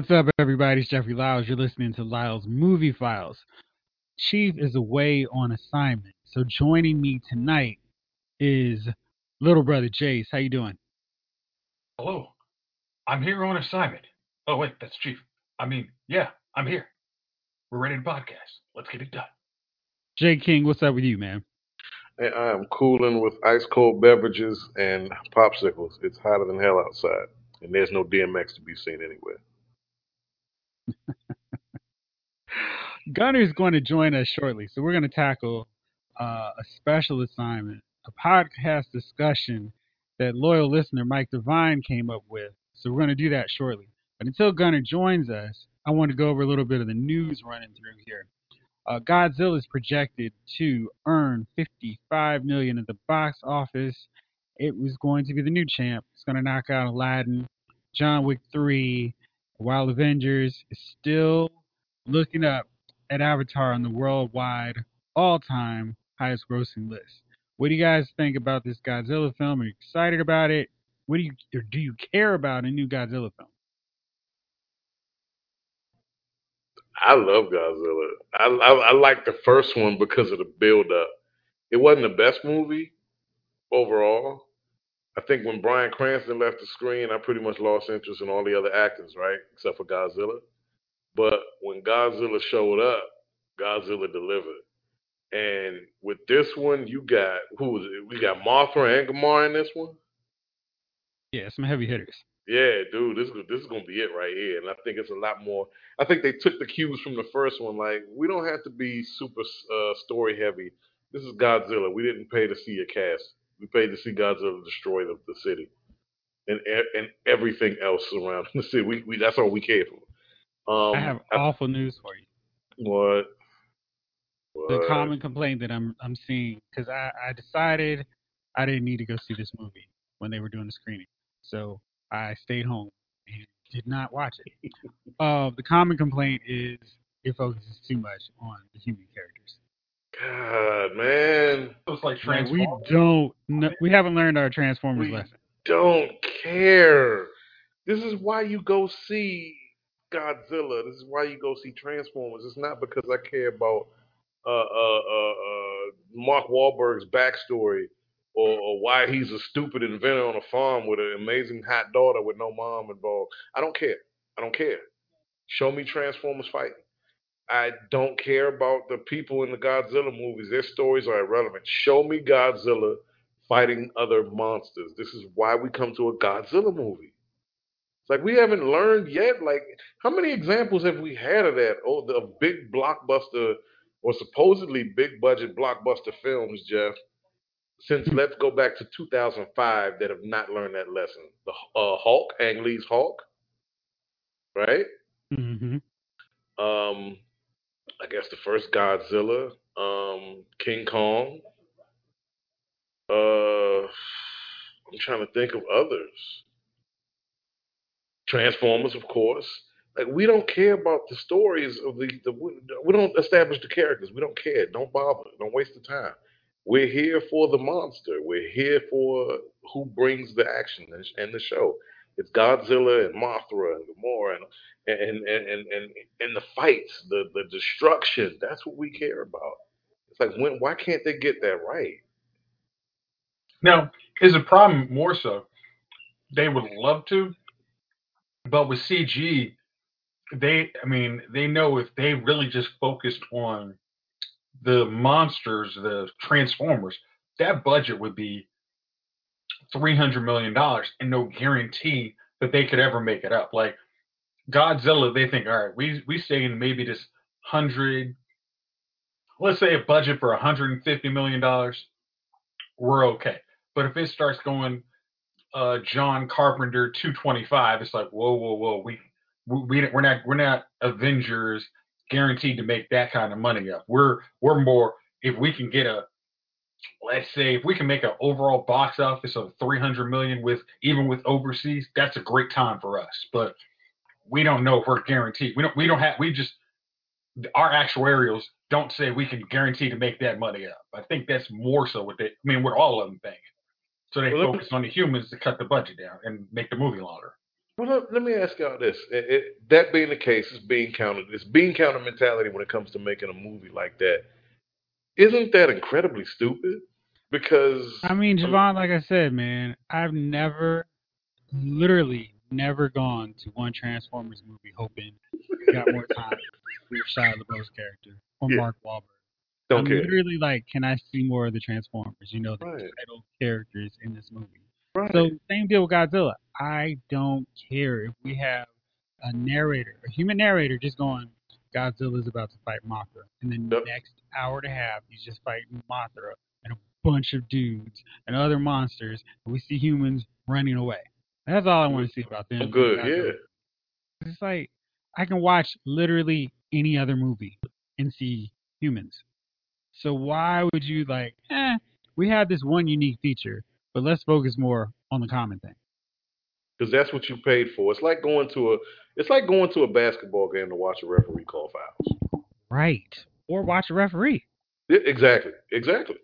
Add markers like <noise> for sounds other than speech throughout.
What's up, everybody? It's Jeffrey Lyles. You're listening to Lyles Movie Files. Chief is away on assignment, so joining me tonight is little brother Jace. How you doing? Hello. I'm here on assignment. Oh, wait, that's Chief. I mean, yeah, I'm here. We're ready to podcast. Let's get it done. Jay King, what's up with you, man? And I am cooling with ice cold beverages and popsicles. It's hotter than hell outside, and there's no DMX to be seen anywhere. Gunner is going to join us shortly, so we're going to tackle uh, a special assignment, a podcast discussion that loyal listener Mike Devine came up with. So we're going to do that shortly. But until Gunner joins us, I want to go over a little bit of the news running through here. Uh, Godzilla is projected to earn 55 million at the box office. It was going to be the new champ. It's going to knock out Aladdin, John Wick 3, while Avengers is still looking up at Avatar on the worldwide all-time highest grossing list. What do you guys think about this Godzilla film? Are you excited about it? What do you or do you care about a new Godzilla film? I love Godzilla. I, I, I like the first one because of the build up. It wasn't the best movie overall. I think when Bryan Cranston left the screen, I pretty much lost interest in all the other actors, right? Except for Godzilla. But when Godzilla showed up, Godzilla delivered. And with this one, you got who was it? We got Mothra and Gamora in this one. Yeah, some heavy hitters. Yeah, dude, this is this is gonna be it right here, and I think it's a lot more. I think they took the cues from the first one. Like, we don't have to be super uh, story heavy. This is Godzilla. We didn't pay to see a cast. We paid to see Godzilla destroy the, the city, and and everything else around the city. We, we that's all we cared for. Um, I have awful news for you. what? The common complaint that I'm I'm seeing because I, I decided I didn't need to go see this movie when they were doing the screening, so I stayed home and did not watch it. <laughs> uh, the common complaint is it focuses too much on the human characters. God, man, It was like Like, we don't kn- we haven't learned our Transformers We- lesson. don't care. This is why you go see Godzilla. This is why you go see Transformers. It's not because I care about uh, uh, uh, uh, Mark Wahlberg's backstory or, or why he's a stupid inventor on a farm with an amazing hot daughter with no mom involved. I don't care. I don't care. Show me Transformers fighting. I don't care about the people in the Godzilla movies. Their stories are irrelevant. Show me Godzilla fighting other monsters. This is why we come to a Godzilla movie. It's like we haven't learned yet. Like, how many examples have we had of that? Oh, the big blockbuster or supposedly big budget blockbuster films, Jeff, since let's go back to 2005 that have not learned that lesson. The uh, Hulk, Ang Lee's Hulk, right? hmm Um, I guess the first Godzilla, um, King Kong. Uh, I'm trying to think of others. Transformers, of course. Like we don't care about the stories of the, the we don't establish the characters. We don't care. Don't bother. Don't waste the time. We're here for the monster. We're here for who brings the action and, and the show. It's Godzilla and Mothra and Gamora and and and and and, and the fights, the the destruction. That's what we care about. It's like when why can't they get that right? Now, is a problem more so they would love to, but with CG, they I mean they know if they really just focused on the monsters, the Transformers, that budget would be three hundred million dollars, and no guarantee that they could ever make it up. Like Godzilla, they think, all right, we we stay in maybe this hundred, let's say a budget for hundred and fifty million dollars, we're okay. But if it starts going uh, John Carpenter 225, it's like whoa, whoa, whoa, we we we're not we're not Avengers guaranteed to make that kind of money up. We're we're more if we can get a let's say if we can make an overall box office of 300 million with even with overseas, that's a great time for us. But we don't know if we're guaranteed. We don't we don't have we just our actuarials don't say we can guarantee to make that money up. I think that's more so what they I mean what all of them think. So they Well, let me- focus on the humans to cut the budget down and make the movie longer. Well, let, let me ask y'all this: It- it- that being the case, it's being counted. It's being counter mentality when it comes to making a movie like that. Isn't that incredibly stupid? Because I mean, Javon, like I said, man, I've never, literally, never gone to one Transformers movie hoping we got more <laughs> time with Shia LaBeouf's character or Yeah. Mark Wahlberg. don't I'm care. literally like, can I see more of the Transformers? You know, the Right. title characters in this movie. Right. So same deal with Godzilla. I don't care if we have a narrator, a human narrator, just going, Godzilla's about to fight Mothra, and then Yep. the next hour and a half he's just fighting Mothra and a bunch of dudes and other monsters, and we see humans running away. That's all I want to see about them. Good. Godzilla. Yeah. It's like I can watch literally any other movie and see humans. So why would you like? Eh, we have this one unique feature, but let's focus more on the common thing. Because that's what you paid for. It's like going to a. It's like going to a basketball game to watch a referee call fouls. Right. Or watch a referee. Yeah, exactly. Exactly.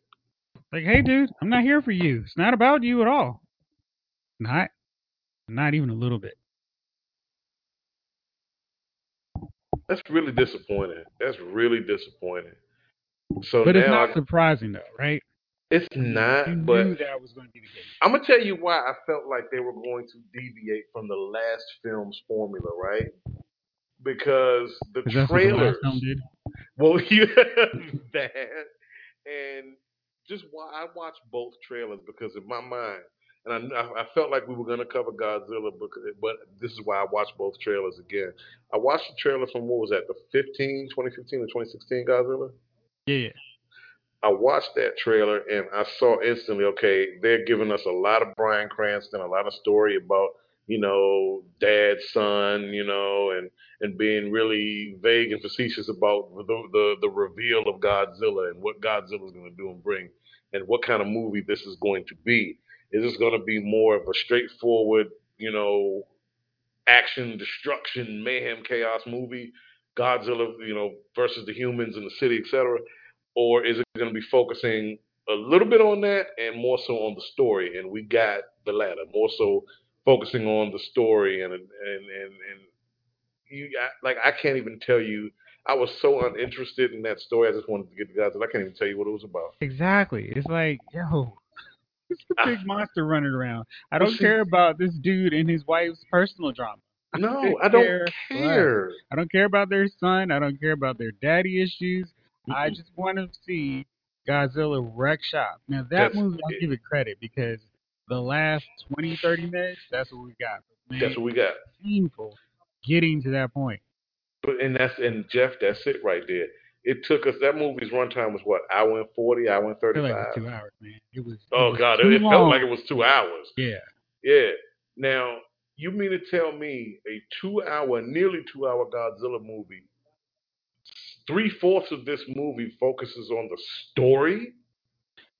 Like, hey, dude, I'm not here for you. It's not about you at all. Not, not even a little bit. That's really disappointing. That's really disappointing. So But it's not I- surprising though, right? It's not. You but knew that was going to be the case. I'm gonna tell you why I felt like they were going to deviate from the last film's formula, right? Because the 'Cause that's what the trailers, last film did. well, <laughs> yeah, that, and just why I watched both trailers because in my mind, and I, I felt like we were gonna cover Godzilla, but, but this is why I watched both trailers again. I watched the trailer from what was that, the 15, 2015 or 2016 Godzilla? Yeah, yeah. I watched that trailer and I saw instantly, okay, they're giving us a lot of Bryan Cranston, a lot of story about, you know, dad, son, you know, and and being really vague and facetious about the the, the reveal of Godzilla and what Godzilla's going to do and bring, and what kind of movie this is going to be. Is this going to be more of a straightforward, you know, action, destruction, mayhem, chaos movie, Godzilla, you know, versus the humans in the city, etc or is it going to be focusing a little bit on that and more so on the story? And we got the latter, more so focusing on the story and and and and you I, like I can't even tell you. I was so uninterested in that story. I just wanted to get the guys. I can't even tell you what it was about. Exactly. It's like, yo, <laughs> it's a big ah. monster running around. I don't care about this dude and his wife's personal drama. <laughs> No, I don't care care. I don't care about their son. I don't care about their daddy issues. I just want to see Godzilla wreck shop. Now that That's movie, I'll give it credit because the last 20, 30 minutes, that's what we got. Man, That's what we got. painful getting to that point. But and that's and Jeff, that's it right there. It took us. That movie's runtime was what hour and forty, hour and thirty like it was two hours, man. It was. it Oh was God, it, it felt like it was two hours. Yeah. Yeah. Now, you mean to tell me a two hour, nearly two hour Godzilla movie, three fourths of this movie focuses on the story?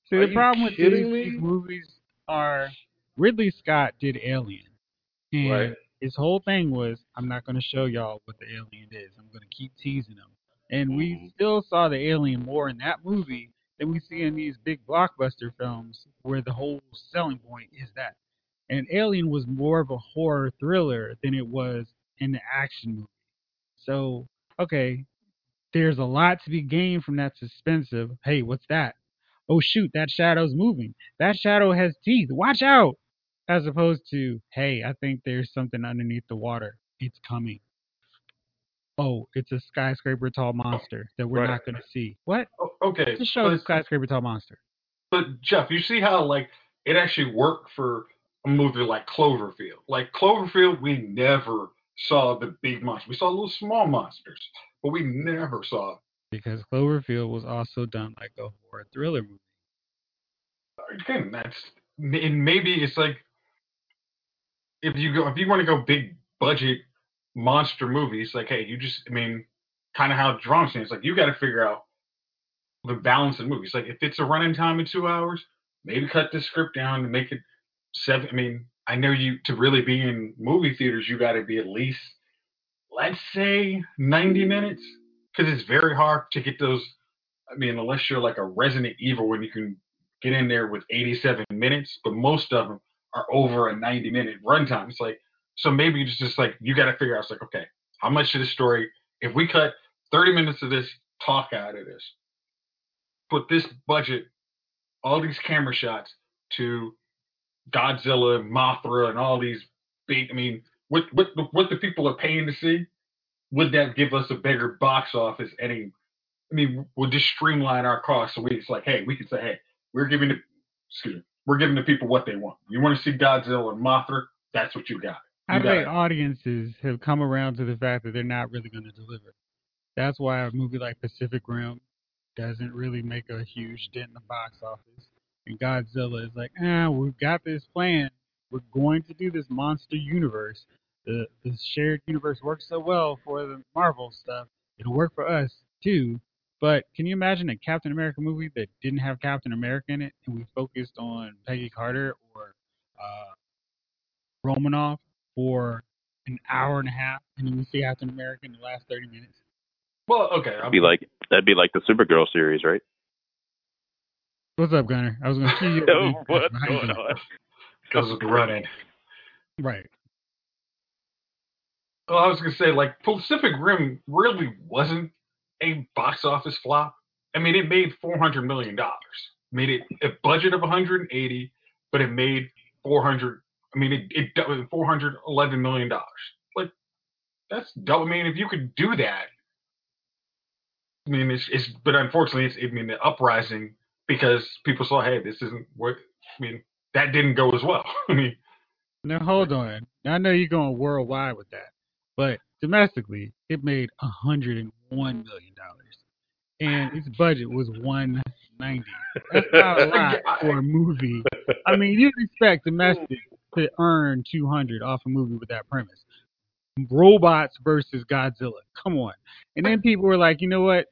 See, Are the problem with these, movies are Ridley Scott did Alien, and Right. his whole thing was, I'm not going to show y'all what the alien is. I'm going to keep teasing them. And we Mhm. still saw the alien more in that movie than we see in these big blockbuster films, where the whole selling point is that. And Alien was more of a horror thriller than it was an action movie. So, okay, there's a lot to be gained from that suspense of, hey, what's that? Oh shoot, that shadow's moving. That shadow has teeth. Watch out. As opposed to, hey, I think there's something underneath the water. It's coming. Oh, it's a skyscraper tall monster that we're Right. not gonna see. What? Okay, Just show the skyscraper tall monster. but Jeff, you see how like it actually worked for a movie like Cloverfield. Like Cloverfield, we never saw the big monster. We saw little small monsters, but we never saw. Because Cloverfield was also done like a horror thriller movie. Again, that's and maybe it's like if you go if you want to go big budget monster movies, like hey, you just I mean, kind of how Drunk saying it's like you got to figure out the balance in movies. Like if it's a running time of two hours, maybe cut the script down and make it seven. I mean, I know you to really be in movie theaters, you got to be at least let's say ninety hmm. minutes because it's very hard to get those. I mean, unless you're like a Resident Evil when you can get in there with 87 minutes, but most of them are over a 90 minute runtime. It's like So maybe it's just like you got to figure out. It's like okay, how much of the story? If we cut 30 minutes of this talk out of this, put this budget, all these camera shots to Godzilla and Mothra and all these big. I mean, what what what the people are paying to see? Would that give us a bigger box office? Any, I mean, would this streamline our costs? So we, it's like, hey, we can say, hey, we're giving the, excuse me, we're giving the people what they want. You want to see Godzilla and Mothra? That's what you got. You I got think it. audiences have come around to the fact that they're not really going to deliver. That's why a movie like Pacific Rim doesn't really make a huge dent in the box office. And Godzilla is like, ah, we've got this plan. We're going to do this monster universe. The the shared universe works so well for the Marvel stuff. It'll work for us too. But can you imagine a Captain America movie that didn't have Captain America in it, and we focused on Peggy Carter or uh, Romanoff for an hour and a half, and then we see Captain America in the last thirty minutes? Well, okay. That'd be like that'd be like the Supergirl series, right? What's up, Gunner? I was going to see you. Oh, what's <laughs> going on? Because of the running. Right. Well, I was gonna say like Pacific Rim really wasn't a box office flop. I mean, it made four hundred million dollars. Made it a budget of one hundred and eighty, but it made four hundred. I mean, it it four hundred eleven million dollars. Like that's double. I mean, if you could do that, I mean, it's it's. But unfortunately, it's. I mean, the uprising because people saw, hey, this isn't what. I mean, that didn't go as well. <laughs> I mean, Now hold on. I know you're going worldwide with that, but domestically, it made hundred and one million dollars, and its budget was one ninety. That's not a <laughs> lot for a movie. I mean, you'd expect domestic to earn two hundred off a movie with that premise. Robots versus Godzilla. Come on. And then people were like, you know what?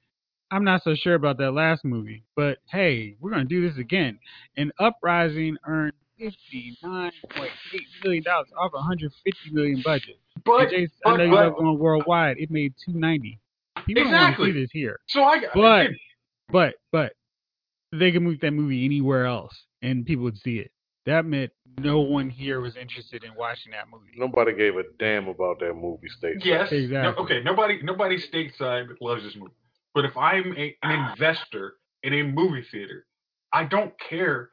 I'm not so sure about that last movie, but hey, we're gonna do this again. And Uprising earned fifty nine point eight million dollars off a hundred fifty million budget. but And Jason, I know you but- love going worldwide. It made two ninety. People don't Exactly. want to see this here, so I. But- but but they could move that movie anywhere else, and people would see it. That meant no one here was interested in watching that movie. Nobody gave a damn about that movie state. Yes. no- Exactly. okay. Nobody. Nobody stateside loves this movie. But if I'm a, an investor in a movie theater, I don't care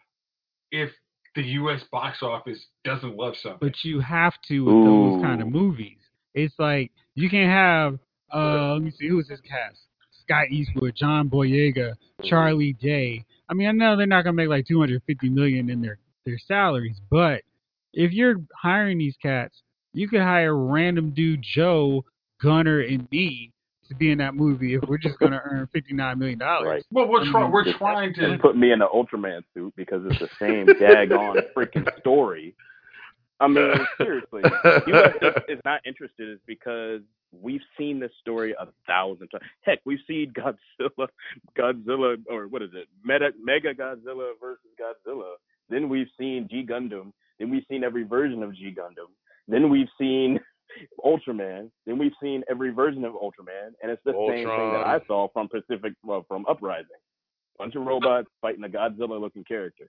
if the U.S. box office doesn't love something. But you have to with those kind of movies. It's like you can't have uh let me see who's this cast? Scott Eastwood, John Boyega, Charlie Day. I mean, I know they're not gonna make like two hundred fifty million in their their salaries, but if you're hiring these cats, you could hire random dude Joe, Gunner, and me to be in that movie if we're just gonna earn fifty nine million dollars. Right. well, we're I trying. We're Just- trying to. Put me in an Ultraman suit because it's the same daggone <laughs> freaking story. I mean, seriously, U.S. is, is not interested is because we've seen this story a thousand times. Heck, we've seen Godzilla, Godzilla, or what is it, Meta, Mega Godzilla versus Godzilla. Then we've seen G Gundam. Then we've seen every version of G Gundam. Then we've seen Ultraman. Then we've seen every version of Ultraman, and it's the same thing that I saw from Pacific, well, from Uprising. Bunch of robots fighting a Godzilla-looking character.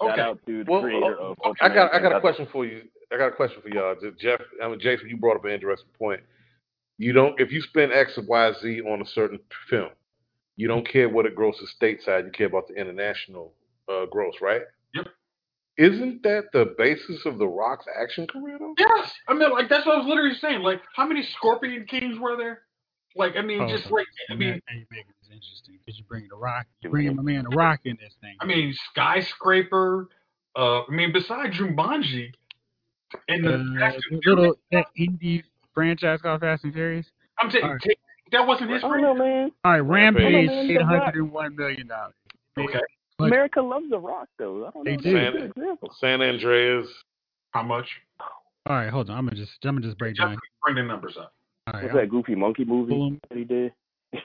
Shout Okay. out to the Well, creator oh, of I got I got a question for you. I got a question for y'all. Jeff, I mean Jason, you brought up an interesting point. You don't if you spend X or Y Z on a certain film, you don't care what it grosses stateside. You care about the international uh, gross, right? Yep. Isn't that the basis of the Rock's action career though? Yes, I mean, like that's what I was literally saying. Like, how many Scorpion Kings were there? Like, I mean, Oh, just okay. like, I mean, that- and you make it interesting because you bring the rock, you bring my man the rock in this thing. I mean, skyscraper. Uh, I mean, besides Jumanji, and the uh, Fast and the little that indie franchise called Fast and Furious. I'm saying Alright. take- that wasn't his I don't know, man. All right, Rampage. Rampage, man, eight The Rock. hundred and one million dollars. Okay, But- America loves The Rock, though. I don't know. They That's do. a good example. San Andreas. how much? All right, hold on. I'm gonna just I'm gonna just break down. bring the numbers up. All right, What's that Goofy Monkey movie Pull 'em. that he did? <laughs>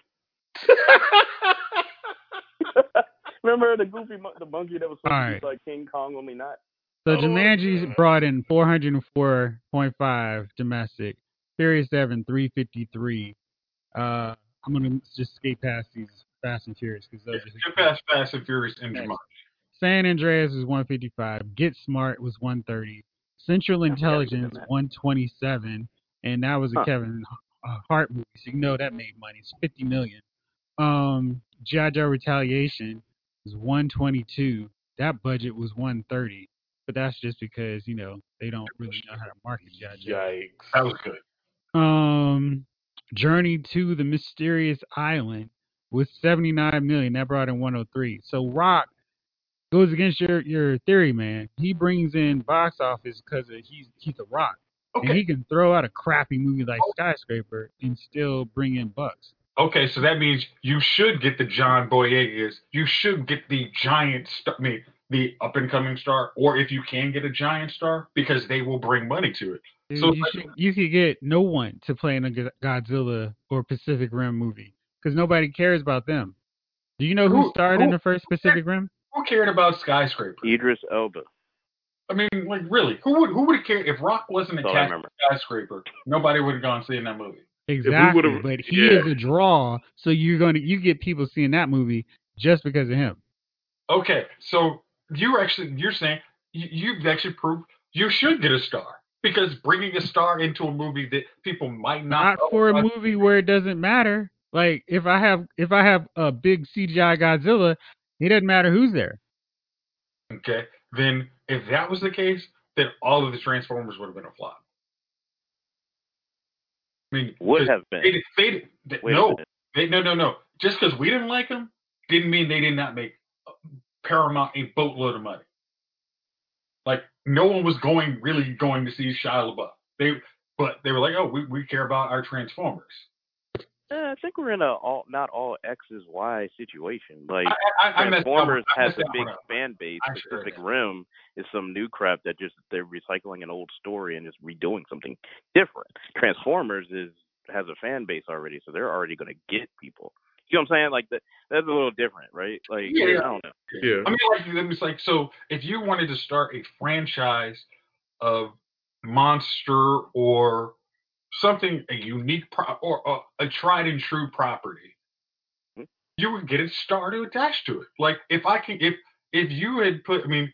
Remember the Goofy the monkey that was supposed to be like King Kong, only not? So Oh, Jumanji God. brought in 404.5 domestic. Furious 7 353. Uh, I'm gonna just skate past these Fast and Furious because those Yeah, are Too Fast, Fast and Furious, and Yes. Jumanji. San Andreas was 155. Get Smart was 130. Central I forgot he was in Intelligence 127, and that was a Huh. Kevin Hart movie, so you know that made money. It's 50 million. Um, G.I. Joe Retaliation is 122. That budget was 130, but that's just because you know they don't really know how to market G.I. Joe. Yikes. That was good. Um, Journey to the Mysterious Island with 79 million. That brought in 103. So Rock goes against your your theory, man. He brings in box office because he's he's a Rock, and he can throw out a crappy movie like oh. Skyscraper and still bring in bucks. Okay, so that means you should get the John Boyegas. You should get the giant star. I mean, the up and coming star, or if you can get a giant star, because they will bring money to it. Dude, So you, should, you could get no one to play in a Godzilla or Pacific Rim movie because nobody cares about them. Do you know who, Who- starred in the first Pacific Rim? Who cared about skyscraper? Idris Elba. I mean, like really, who would who would have cared if Rock wasn't That's all I attached to skyscraper? Nobody would have gone seeing that movie. Exactly, but he yeah. is a draw, so you're gonna you get people seeing that movie just because of him. Okay, so you're actually you're saying you, you've actually proved you should get a star because bringing a star into a movie that people might not Not know for a movie where it doesn't matter. Like if I have if I have a big CGI Godzilla, it doesn't matter who's there. Okay, then if that was the case, then all of the Transformers would have been a flop. I mean, Would 'cause have been. They, they, they, no, they, no, no, no. Just because we didn't like them didn't mean they did not make uh, Paramount a boatload of money. Like no one was going really going to see Shia LaBeouf. They, but they were like, oh, we, we care about our Transformers. Uh, I think we're in a all not all X is Y situation. Like I, I, I messed that one- Transformers I has a big up. fan base. I sure Pacific did. Rim is some new crap that just they're recycling an old story and just redoing something different. Transformers is has a fan base already, so they're already going to get people. You know what I'm saying? Like that, that's a little different, right? Like Yeah. I don't know. Yeah. I mean, like it's like so. If you wanted to start a franchise of monster or something, a unique pro- or a, a tried and true property, Hmm. you would get a star to attach to it. Like if I can, if if you had put, I mean,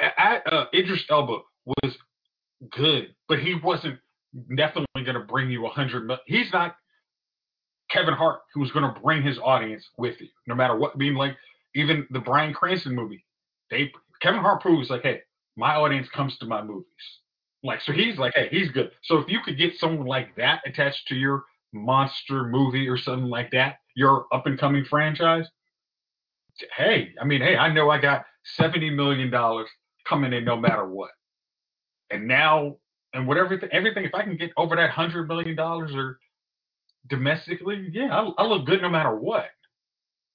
a- uh, Idris Elba was good, but he wasn't definitely going to bring you a hundred. He's not Kevin Hart, who's going to bring his audience with you, no matter what. I mean, like even the Bryan Cranston movie, they Kevin Hart proves like, hey, my audience comes to my movies. Like, so he's like, hey, he's good. So if you could get someone like that attached to your monster movie or something like that, your up and coming franchise, hey, I mean, hey, I know I got seventy million dollars coming in no matter what, and now and whatever everything, if I can get over that hundred million dollars or domestically, yeah, I, I look good no matter what.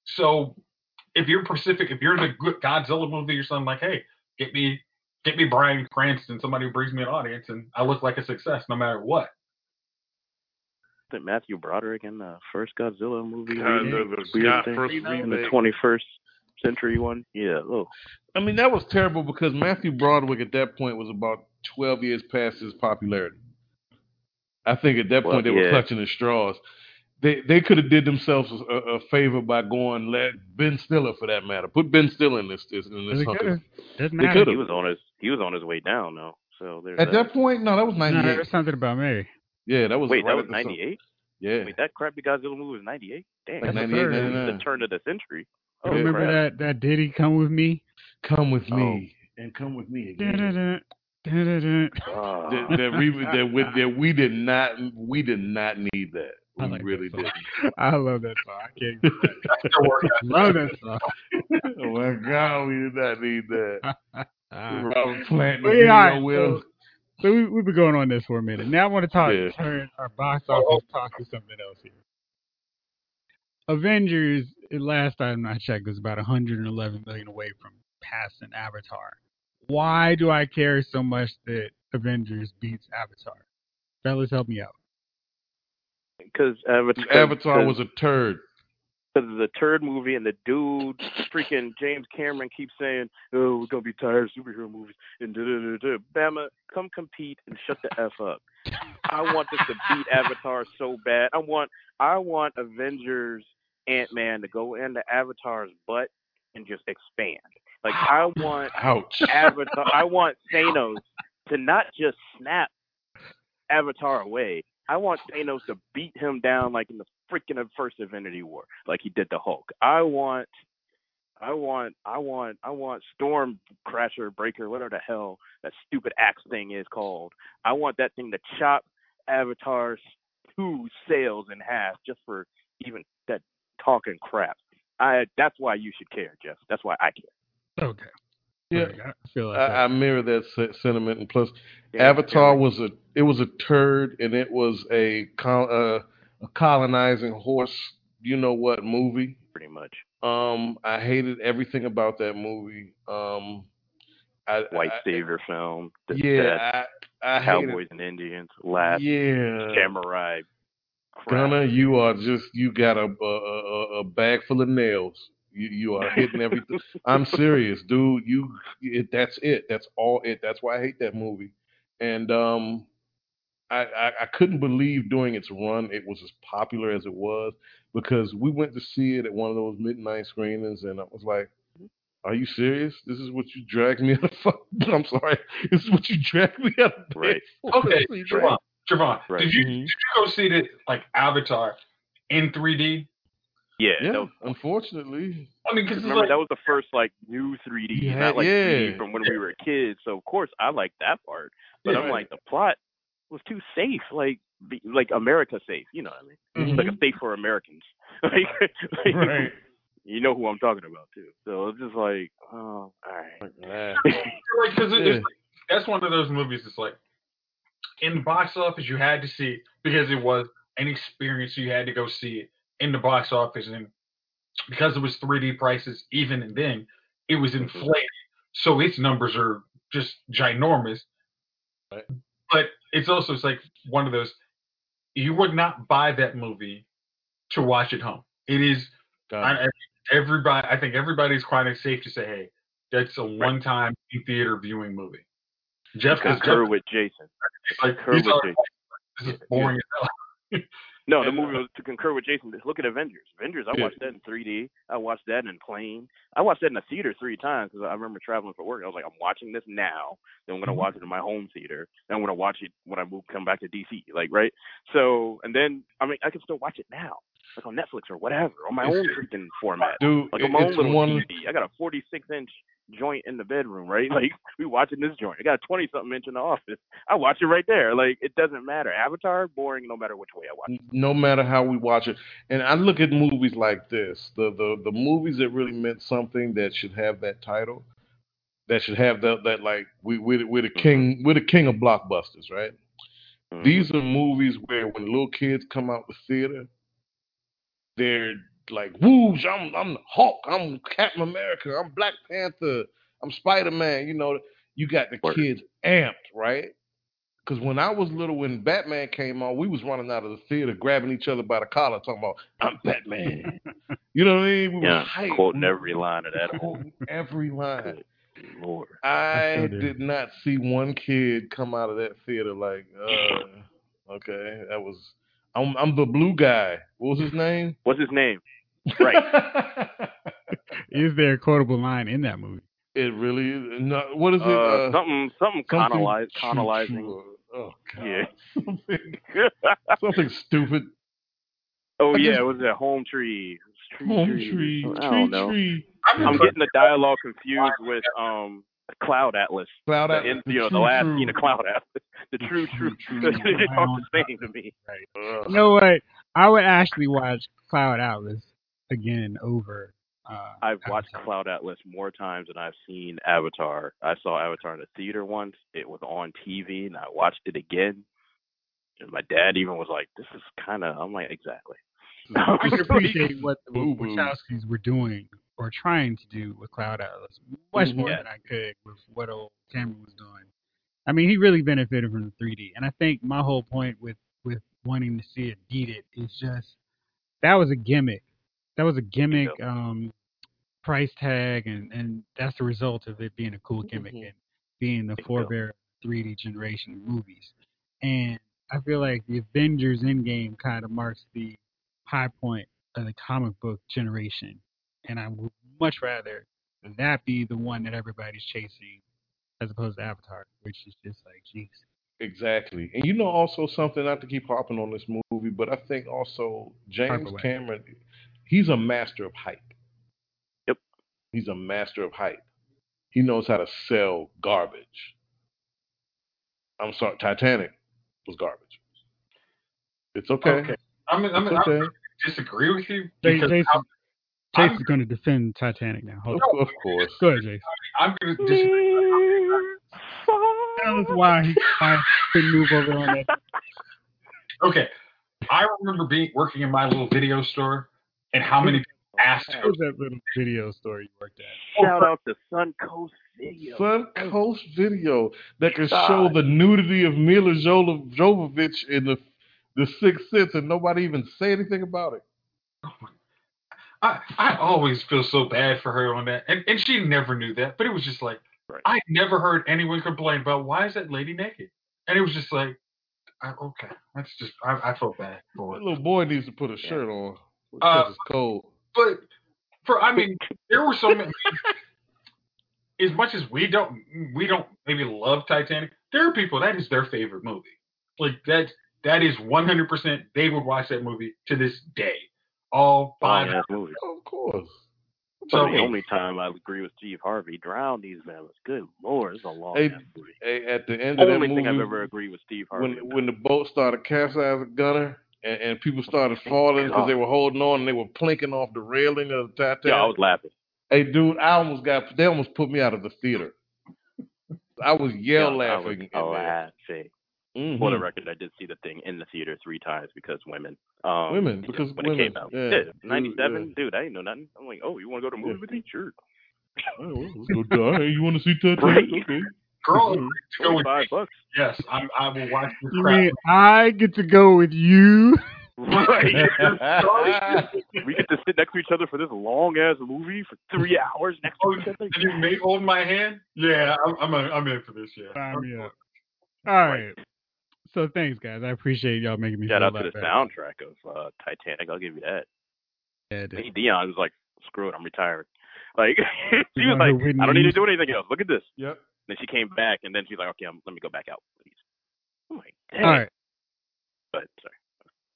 So if you're Pacific, if you're in a good Godzilla movie or something like, hey, get me, get me Bryan Cranston, somebody who brings me an audience, and I look like a success no matter what. That Matthew Broderick in the first Godzilla movie, remake, the, the weird Scott thing, first in the 21st century one. Yeah. Oh, I mean, that was terrible because Matthew Broderick at that point was about 12 years past his popularity. I think at that Well, point they were clutching at straws. They they could have did themselves a, a favor by going let Ben Stiller for that matter. Put Ben Stiller in this, this in this They hunter. could've. Doesn't They matter. could've. he was on his he was on his way down though. So there's At that point, no, that was No, 98. there's something about Mary. yeah, that was Wait, right that was the- 98. Yeah, Wait, that crappy Godzilla movie was 98. Damn, like That's 98, 99. the turn of the century. Oh, Yeah. Remember crap. that that Diddy come with me? Come with Oh. me and come with me again. Dun-dun-dun. Ah. that, that, we, that, we, that we did not we did not need that. I We like really didn't. <laughs> I love that song. I can't. get rid of That's their work. it. <laughs> love that song. <laughs> oh my God, we did not need that. Robert Plant in the Well, video yeah, all right, with so, so we, we've been going on this for a minute. Now I want to talk, Yeah. turn our box office talk to something else here. Avengers, last time I checked, was about 111 million away from passing Avatar. Why do I care so much that Avengers beats Avatar? Fellas, help me out. Because Avatar, Avatar was a turd. because of the turd movie and the dude freaking James Cameron keeps saying, "Oh, we're gonna be tired of superhero movies." And da da da da. Bama, come compete and shut the f up. I want this to beat Avatar so bad. I want I want Avengers Ant Man to go into Avatar's butt and just expand. Like I <sighs> want Ouch. Avatar. I want Thanos to not just snap Avatar away. I want Thanos to beat him down like in the freaking first Infinity War, like he did the Hulk. I want, I want, I want, I want Storm Crasher Breaker, whatever the hell that stupid axe thing is called. I want that thing to chop Avatar's two sails in half just for even that talking crap. I that's why you should care, Jeff. That's why I care. Okay. Yeah. I feel like I. I mirror that sentiment, and plus, Yeah, Avatar yeah, was a it was a turd, and it was a col- uh, a colonizing horse. You know what movie? pretty much Um, I hated everything about that movie. Um, I, white I, savior film. The, Yeah, I, I that. Cowboys and Indians, last Yeah, samurai. Crap. Gunner, you are just you got a a, a, a bag full of nails. You you are <laughs> hitting everything. I'm serious, dude. You it, that's it. That's all it. That's why I hate that movie. And um, I, I I couldn't believe during its run it was as popular as it was because we went to see it at one of those midnight screenings, and I was like. Are you serious? This is what you dragged me <laughs> out of fuck. I'm sorry. This is what you dragged me out of bed Right. Okay, See, Javon, Javon, Right. did you Mhm. did you go see the like Avatar in 3D? Yeah, Yeah, was, unfortunately. I mean, because remember like, that was the first like new 3D, Yeah, not like 3D from when we were kids. So of course I liked that part, but I'm Yeah. like the plot was too safe, like be, like America safe. You know what I mean? Mhm. Like a safe for Americans. <laughs> like, like, Right. You know who I'm talking about too. So it's just like, oh, all right. Nah. <laughs> like, cause it, Yeah. it's like, that's one of those movies. It's like in the box office, you had to see it because it was an experience. You had to go see it in the box office, and because it was 3D prices, even then, it was mm-hmm. inflated. So its numbers are just ginormous. Right. But it's also it's like one of those. You would not buy that movie to watch at home. It is I, everybody, I think everybody's quite safe to say, hey, that's a one-time in theater viewing movie. Jeff, because Jeff, with Jason. like, concur with Jason. <laughs> this is boring as hell. No, the movie uh, was to concur with Jason. Look at Avengers. Avengers, I watched that in 3D. I watched that in plane. I watched that in a theater three times because I remember traveling for work. I was like, I'm watching this now. Then I'm gonna Mhm. watch it in my home theater. Then I'm gonna watch it when I move, come back to DC. Like, right? So, and then I mean, I can still watch it now, like on Netflix or whatever, on my own freaking format. Dude, Like on my own little one. TV. I got a 46 inch joint in the bedroom, right? <laughs> Like we watching this joint. I got a 20 something inch in the office. I watch it right there. Like it doesn't matter. Avatar boring no matter which way I watch. it. no matter how we watch it. And I look at movies like this, the the the movies that really meant something that should have that title, that should have that that like we we we're the king we're the king of blockbusters, right? Mhm. These are movies where when little kids come out the theater, they're like, "Whoosh! I'm I'm the Hulk. I'm Captain America. I'm Black Panther. I'm Spider Man." You know, you got the Word. kids amped, right? Because when I was little, when Batman came on, we was running out of the theater, grabbing each other by the collar, talking about, "I'm Batman." <laughs> you know what I mean? We Yeah, were hyped. quoting every line of that. <laughs> quoting every line. Lord. I sure did. did not see one kid come out of that theater like, uh, okay, that was. I'm I'm the blue guy. What was his name? What's his name? Right. <laughs> Is there a quotable line in that movie? it really is. No, what is it? Uh, Uh, something, something, something colonize, true, Oh God. Yeah. Something, <laughs> something stupid. oh I yeah, just- it was a home tree. Tree, Home tree. tree, I tree, don't know. tree. I've I'm getting the dialogue confused with um Cloud Atlas. Cloud The, Atlas, in, the you know, the last true. scene of Cloud Atlas. The true, true, true, true. <laughs> they the same to me. Ugh. You know what? I would actually watch Cloud Atlas again over. Uh, I've watched Avatar. Cloud Atlas more times than I've seen Avatar. I saw Avatar in the theater once. It was on TV, and I watched it again. And my dad even was like, "This is kind of." I'm like, "Exactly." <laughs> I appreciate what the Wachowskis were doing or trying to do with Cloud Atlas much more Yeah. than I could with what old Cameron was doing. I mean, he really benefited from the 3D, and I think my whole point with with wanting to see it beat it is just that was a gimmick. That was a gimmick um, price tag, and and that's the result of it being a cool gimmick Mhm. and being the forebear of 3D generation of movies. And I feel like the Avengers Endgame kind of marks the high point of the comic book generation, and I would much rather that be the one that everybody's chasing as opposed to Avatar, which is just like, jeez. Exactly. And you know also something not to keep harping on this movie, but I think also James Cameron he's a master of hype. Yep. He's a master of hype. He knows how to sell garbage. I'm sorry, Titanic was garbage. It's okay. Okay. I'm, I'm, It's I'm okay. gonna disagree with you because Jason, I'm- Jason's going to defend Titanic now. Hold Of, on. of course. Go ahead, Jace. I'm going to disagree. Tell us why he why couldn't move over on that. <laughs> Okay, I remember being working in my little video store and how many people asked What was that little video store you worked at? Shout out to Suncoast Video. Sun Coast Video that can God. show the nudity of Mila Jolo- Jovovich in the the Sixth Sense, and nobody even say anything about it. Oh I, I always feel so bad for her on that, and and she never knew that, but it was just like Right. I never heard anyone complain about why is that lady naked, and it was just like, I, okay, that's just I, I felt bad for That it. little boy needs to put a shirt on because Uh, it's cold. But for I mean, there were so many. <laughs> as much as we don't we don't maybe love Titanic, there are people that is their favorite movie. Like that that is one hundred percent they would watch that movie to this day. All oh, five Fine ass movie. Of course. So the only time I agree with Steve Harvey, Drown These Men good lord, it's a long Hey, movie. Hey, at the end of that Only movie, thing I've ever agreed with Steve Harvey. when when the boat started capsizing Gunner and, and people oh, started falling because they were holding on and they were plinking off the railing of the Titanic. yeah, I was laughing. Hey, dude, I almost got they almost put me out of the theater. I was yell Yeah, I laughing. was in oh, there. laughing. Mhm. For the record, I did see the thing in the theater three times because women. Um, Women, because when women, it came out. yeah. Yeah, '97, Yeah. dude. I didn't know nothing. I'm like, oh, you want to go to a movie with me? Sure. Oh, well, let's go die. Hey, you want to see Titanic? Right. Okay. girl to go with Five bucks. yes, I, I will watch this You crap. mean I get to go with you? Right. <laughs> we get to sit next to each other for this long ass movie for three hours next to Oh, each other. and you may hold my hand. Yeah, I'm I'm, a, I'm in for this. Yeah. Sign me up. All right. So thanks, guys. I appreciate y'all making me Shout out to the better. soundtrack of uh, Titanic. I'll give you that. Yeah. Hey, Dion was like, "Screw it, I'm retired." <laughs> Like <laughs> she was like, "I don't need to do anything else. Look at this." Yep. Then she came back, and then she's like, "Okay, I'm, let me go back out, please." I'm like, "Dang." All right. But sorry.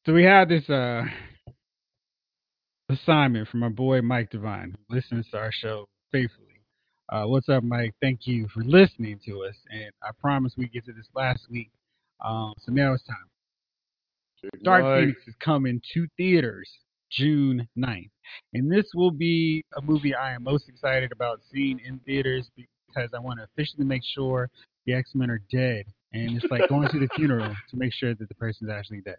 So we had this uh assignment from our boy Mike Devine, who listens to our show faithfully. Uh, what's up, Mike? Thank you for listening to us, and I promise we get to this last week. Um, so now it's time. Dark Mike. Phoenix is coming to theaters June 9th. And this will be a movie I am most excited about seeing in theaters because I want to officially make sure the X Men are dead. And it's like going to the funeral to make sure that the person's actually dead.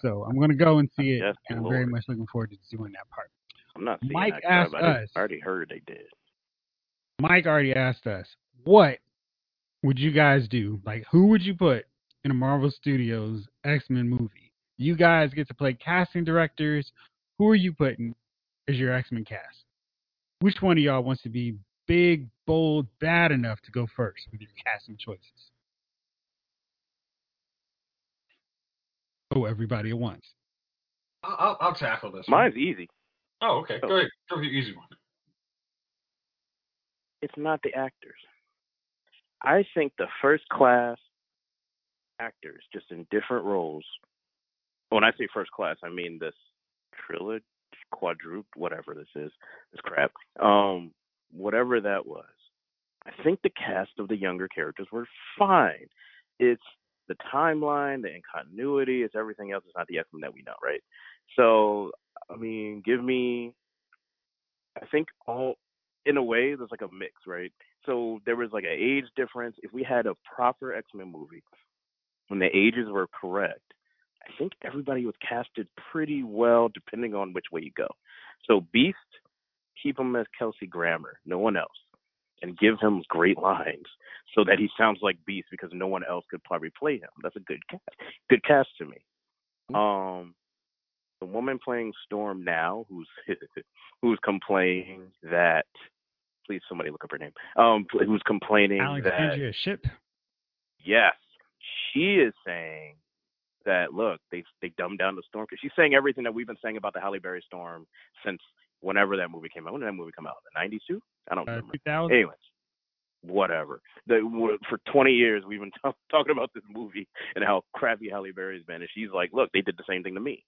So I'm going to go and see it, Yes, and I'm very much looking forward to doing that part. I'm not seeing Mike that asked us. I already heard they did. Mike already asked us, what would you guys do? Like, who would you put in a Marvel Studios X Men movie? You guys get to play casting directors. Who are you putting as your X Men cast? Which one of y'all wants to be big, bold, bad enough to go first with your casting choices? Oh, everybody at once. I'll, I'll, I'll tackle this. one. Mine's easy. Oh, okay. Go ahead. Go with the easy one. It's not the actors. I think the first class actors, just in different roles. When I say first class, I mean this trilogy, quadruple, whatever this is, this crap. Um, whatever that was. I think the cast of the younger characters were fine. It's the timeline, the incontinuity, it's everything else. It's not the X Men that we know, right? So, I mean, give me. I think all in a way there's like a mix, right? So there was like an age difference. If we had a proper X Men movie, when the ages were correct, I think everybody was casted pretty well, depending on which way you go. So Beast, keep him as Kelsey Grammer, no one else, and give him great lines so that he sounds like Beast because no one else could probably play him. That's a good cast. Good cast to me. Um, the woman playing Storm now, who's <laughs> who's complaining that please somebody look up her name. Um, who's complaining that Alexandra Shipp. yes, she is saying that look, they they dumbed down the storm because she's saying everything that we've been saying about the Halle Berry storm since whenever that movie came out. When did that movie come out? The '92? I don't Uh, remember. 2000. Anyways, whatever. The, for 20 years, we've been <laughs> t- talking about this movie and how crappy Halle Berry's been, and she's like, "Look, they did the same thing to me."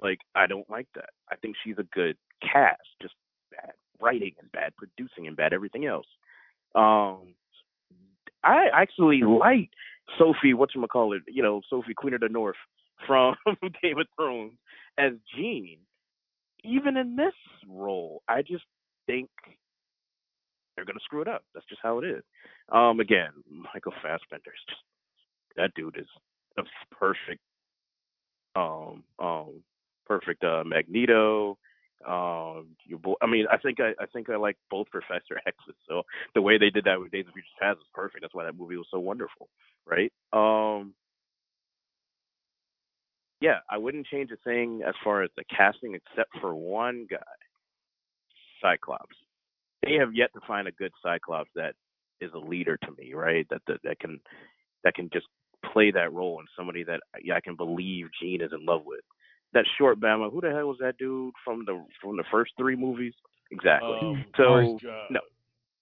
Like, I don't like that. I think she's a good cast, just bad writing and bad producing and bad everything else. Um, I actually like Sophie, what you call it, you know, Sophie Queen of the North from <laughs> Game of Thrones as Jean. Even in this role, I just think they're gonna screw it up. That's just how it is. Um, again, Michael Fassbender just that dude is a perfect, um, um, perfect uh, Magneto. Um, you bo- I mean, I think I, I think I like both <laughs> Professor X's. So the way they did that with Days of Future Past is perfect. That's why that movie was so wonderful, right? Um, yeah, I wouldn't change a thing as far as the casting, except for one guy, Cyclops. They have yet to find a good Cyclops that is a leader to me, right? That that, that can that can just play that role and somebody that yeah, I can believe Jean is in love with. That short Bama, who the hell was that dude from the from the first three movies? Exactly. Um, so no,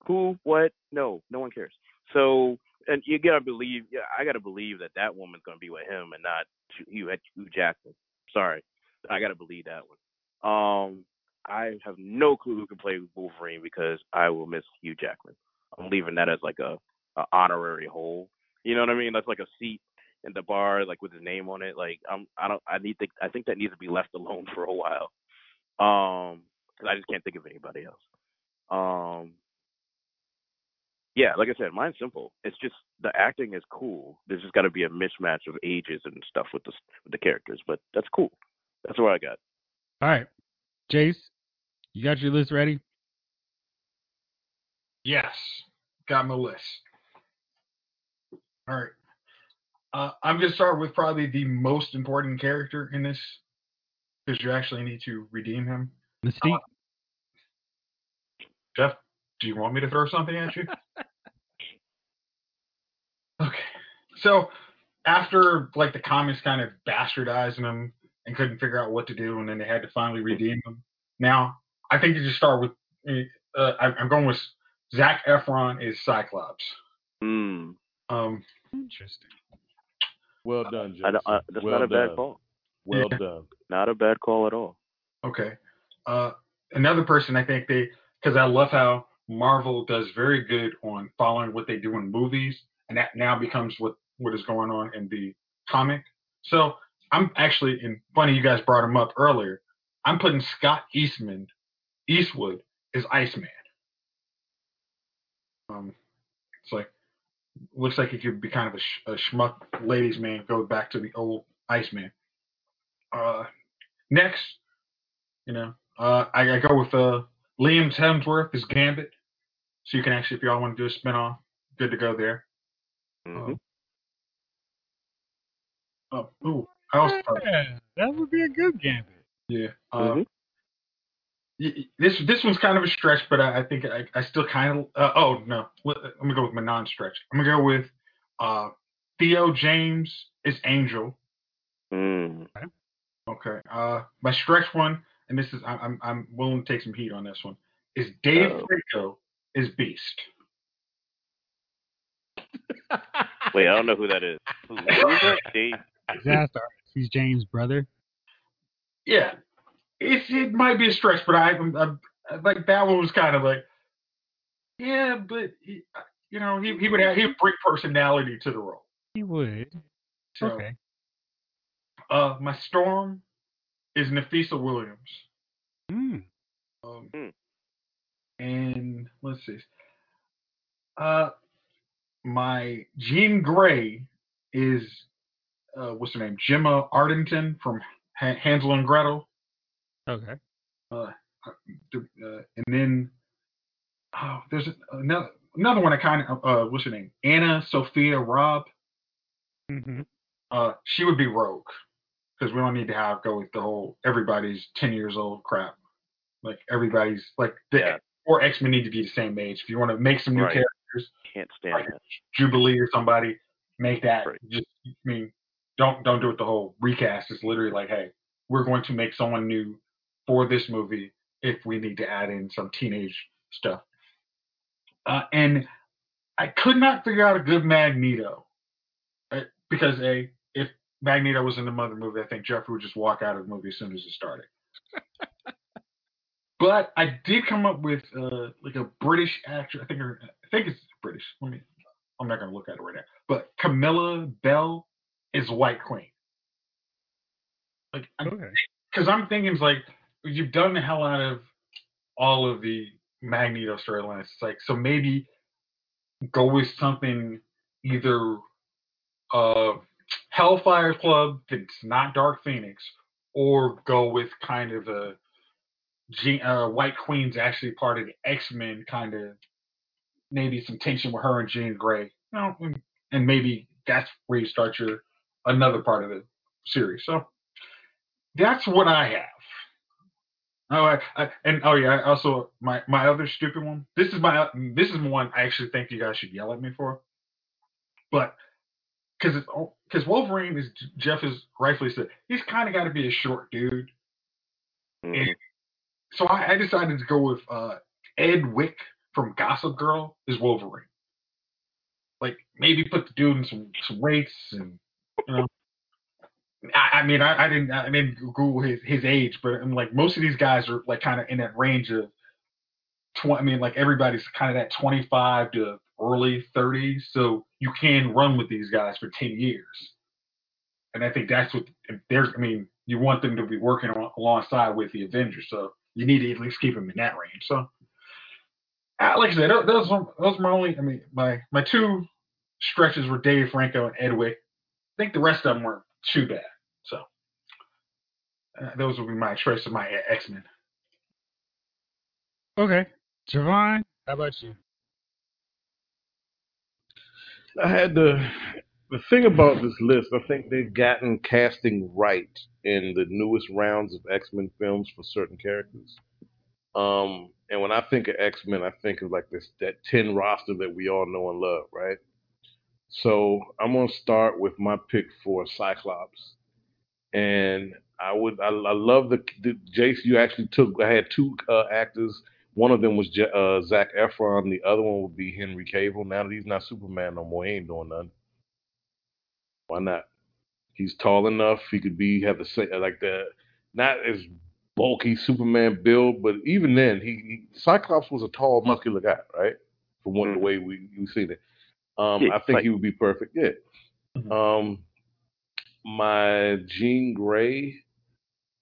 who, what? No, no one cares. So and you gotta believe, yeah, I gotta believe that that woman's gonna be with him and not Hugh, Hugh Jackson. Sorry, I gotta believe that one. Um, I have no clue who can play Wolverine because I will miss Hugh Jackman. I'm leaving that as like a, a honorary hole. You know what I mean? That's like a seat in the bar, like with his name on it. Like I'm, I don't, I need to, I think that needs to be left alone for a while. Um, because I just can't think of anybody else. Um, yeah, like I said, mine's simple. It's just the acting is cool. There's just got to be a mismatch of ages and stuff with the with the characters, but that's cool. That's what I got. All right, Jace, you got your list ready? Yes, got my list. All right. Uh, I'm going to start with probably the most important character in this because you actually need to redeem him. Mystique. Jeff, do you want me to throw something at you? <laughs> okay. So after like the comics kind of bastardizing him and couldn't figure out what to do, and then they had to finally redeem him. Now I think you just start with. Uh, I, I'm going with Zac Efron is Cyclops. Mm. Um, Interesting. Well done, I Jason. don't, uh, that's well not a bad done. call. Well Yeah. done. Not a bad call at all. Okay. Uh, another person I think they because I love how Marvel does very good on following what they do in movies, and that now becomes what what is going on in the comic. So I'm actually, and funny you guys brought him up earlier. I'm putting Scott Eastman, Eastwood as Iceman. Um, it's like looks like he could be kind of a, sh- a schmuck ladies man. Go back to the old Iceman. Uh, next, you know, uh, I, I go with uh, Liam Hemsworth as Gambit. So you can actually, if y'all want to do a spinoff, good to go there. hmm Oh, ooh, I also Yeah, that would be a good gambit. yeah. Uh, Mhm. Y- y- this this one's kind of a stretch, but I, I think I, I still kind of. Uh, oh no, let, let me go with my non-stretch. I'm gonna go with uh, Theo James is Angel. Mm. Okay. Uh, my stretch one, and this is I- I'm I'm willing to take some heat on this one. Is Dave Oh. Franco is Beast? <laughs> Wait, I don't know who that is. Who, who is <laughs> that? Dave? Disaster. He's James' brother. Yeah, it's it might be a stretch, but I, I'm, I'm like that one was kind of like, yeah, but he, you know he he would have he would bring personality to the role. He would. So, Okay. uh, my storm is Nafessa Williams. Hmm. Um, Hmm. and let's see. Uh, my Jean Grey is uh, what's her name? Gemma Arterton from ha- Hansel and Gretel. Okay. Uh, uh, and then oh, there's another another one. I kind of uh, what's her name? AnnaSophia Robb. hmm Uh, she would be Rogue because we don't need to have go with the whole everybody's ten years old crap. Like everybody's like the Yeah. or X Men need to be the same age. If you want to make some new Right. characters, Can't stand like that. Jubilee or somebody, make that. Right. Just I mean, don't don't do it the whole recast. It's literally like, hey, we're going to make someone new for this movie if we need to add in some teenage stuff. Uh, and I could not figure out a good Magneto. Uh, Because a if Magneto was in the mother movie, I think Jeffrey would just walk out of the movie as soon as it started. <laughs> but I did come up with uh, like a British actor. I think her, I think it's British. Let me. I'm not gonna look at it right now. But Camilla Belle is White Queen. Like, Okay. because I'm thinking it's like you've done the hell out of all of the Magneto storylines. It's like so maybe go with something either uh Hellfire Club that's not Dark Phoenix, or go with kind of a uh, White Queen's actually part of the X Men kind of maybe some tension with her and Jean Grey. You know, and, and maybe that's where you start your another part of the series. So that's what I have. Oh, I, I, and oh yeah, I also my my other stupid one. This is my this is one I actually think you guys should yell at me for, but because because Wolverine is Jeff is rightfully said he's kind of got to be a short dude. Mhm. So I, I decided to go with uh, Ed Wick from Gossip Girl is Wolverine. Like maybe put the dude in some some weights and you know. I, I mean, I, I didn't I didn't Google his his age, but I'm like most of these guys are like kind of in that range of twenty. I mean, like everybody's kind of that 25 to early 30s, so you can run with these guys for 10 years. And I think that's what there's. I mean, you want them to be working on, alongside with the Avengers, so you need to at least keep them in that range. So, like I said, those those were, my only. I mean, my my two stretches were Dave Franco and Edwick. I think the rest of them weren't too bad. So, uh, those would be my choice of my X Men. Okay. Javon, how about you? I had the the thing about this list. I think they've gotten casting right in the newest rounds of X Men films for certain characters. Um, and when I think of X Men, I think of like this that ten roster that we all know and love, right? So I'm gonna start with my pick for Cyclops, and I would I, I love the, the Jace. You actually took. I had two uh, actors. One of them was J- uh, Zac Efron. The other one would be Henry Cavill. Now that he's not Superman no more, he ain't doing nothing. Why not? He's tall enough. He could be have the same like the not as bulky Superman build, but even then, he, he Cyclops was a tall, muscular guy, right? From one the Mhm. way we we seen it. Um, Yeah, I think like- he would be perfect. Yeah. Mhm. Um, my Jean Grey,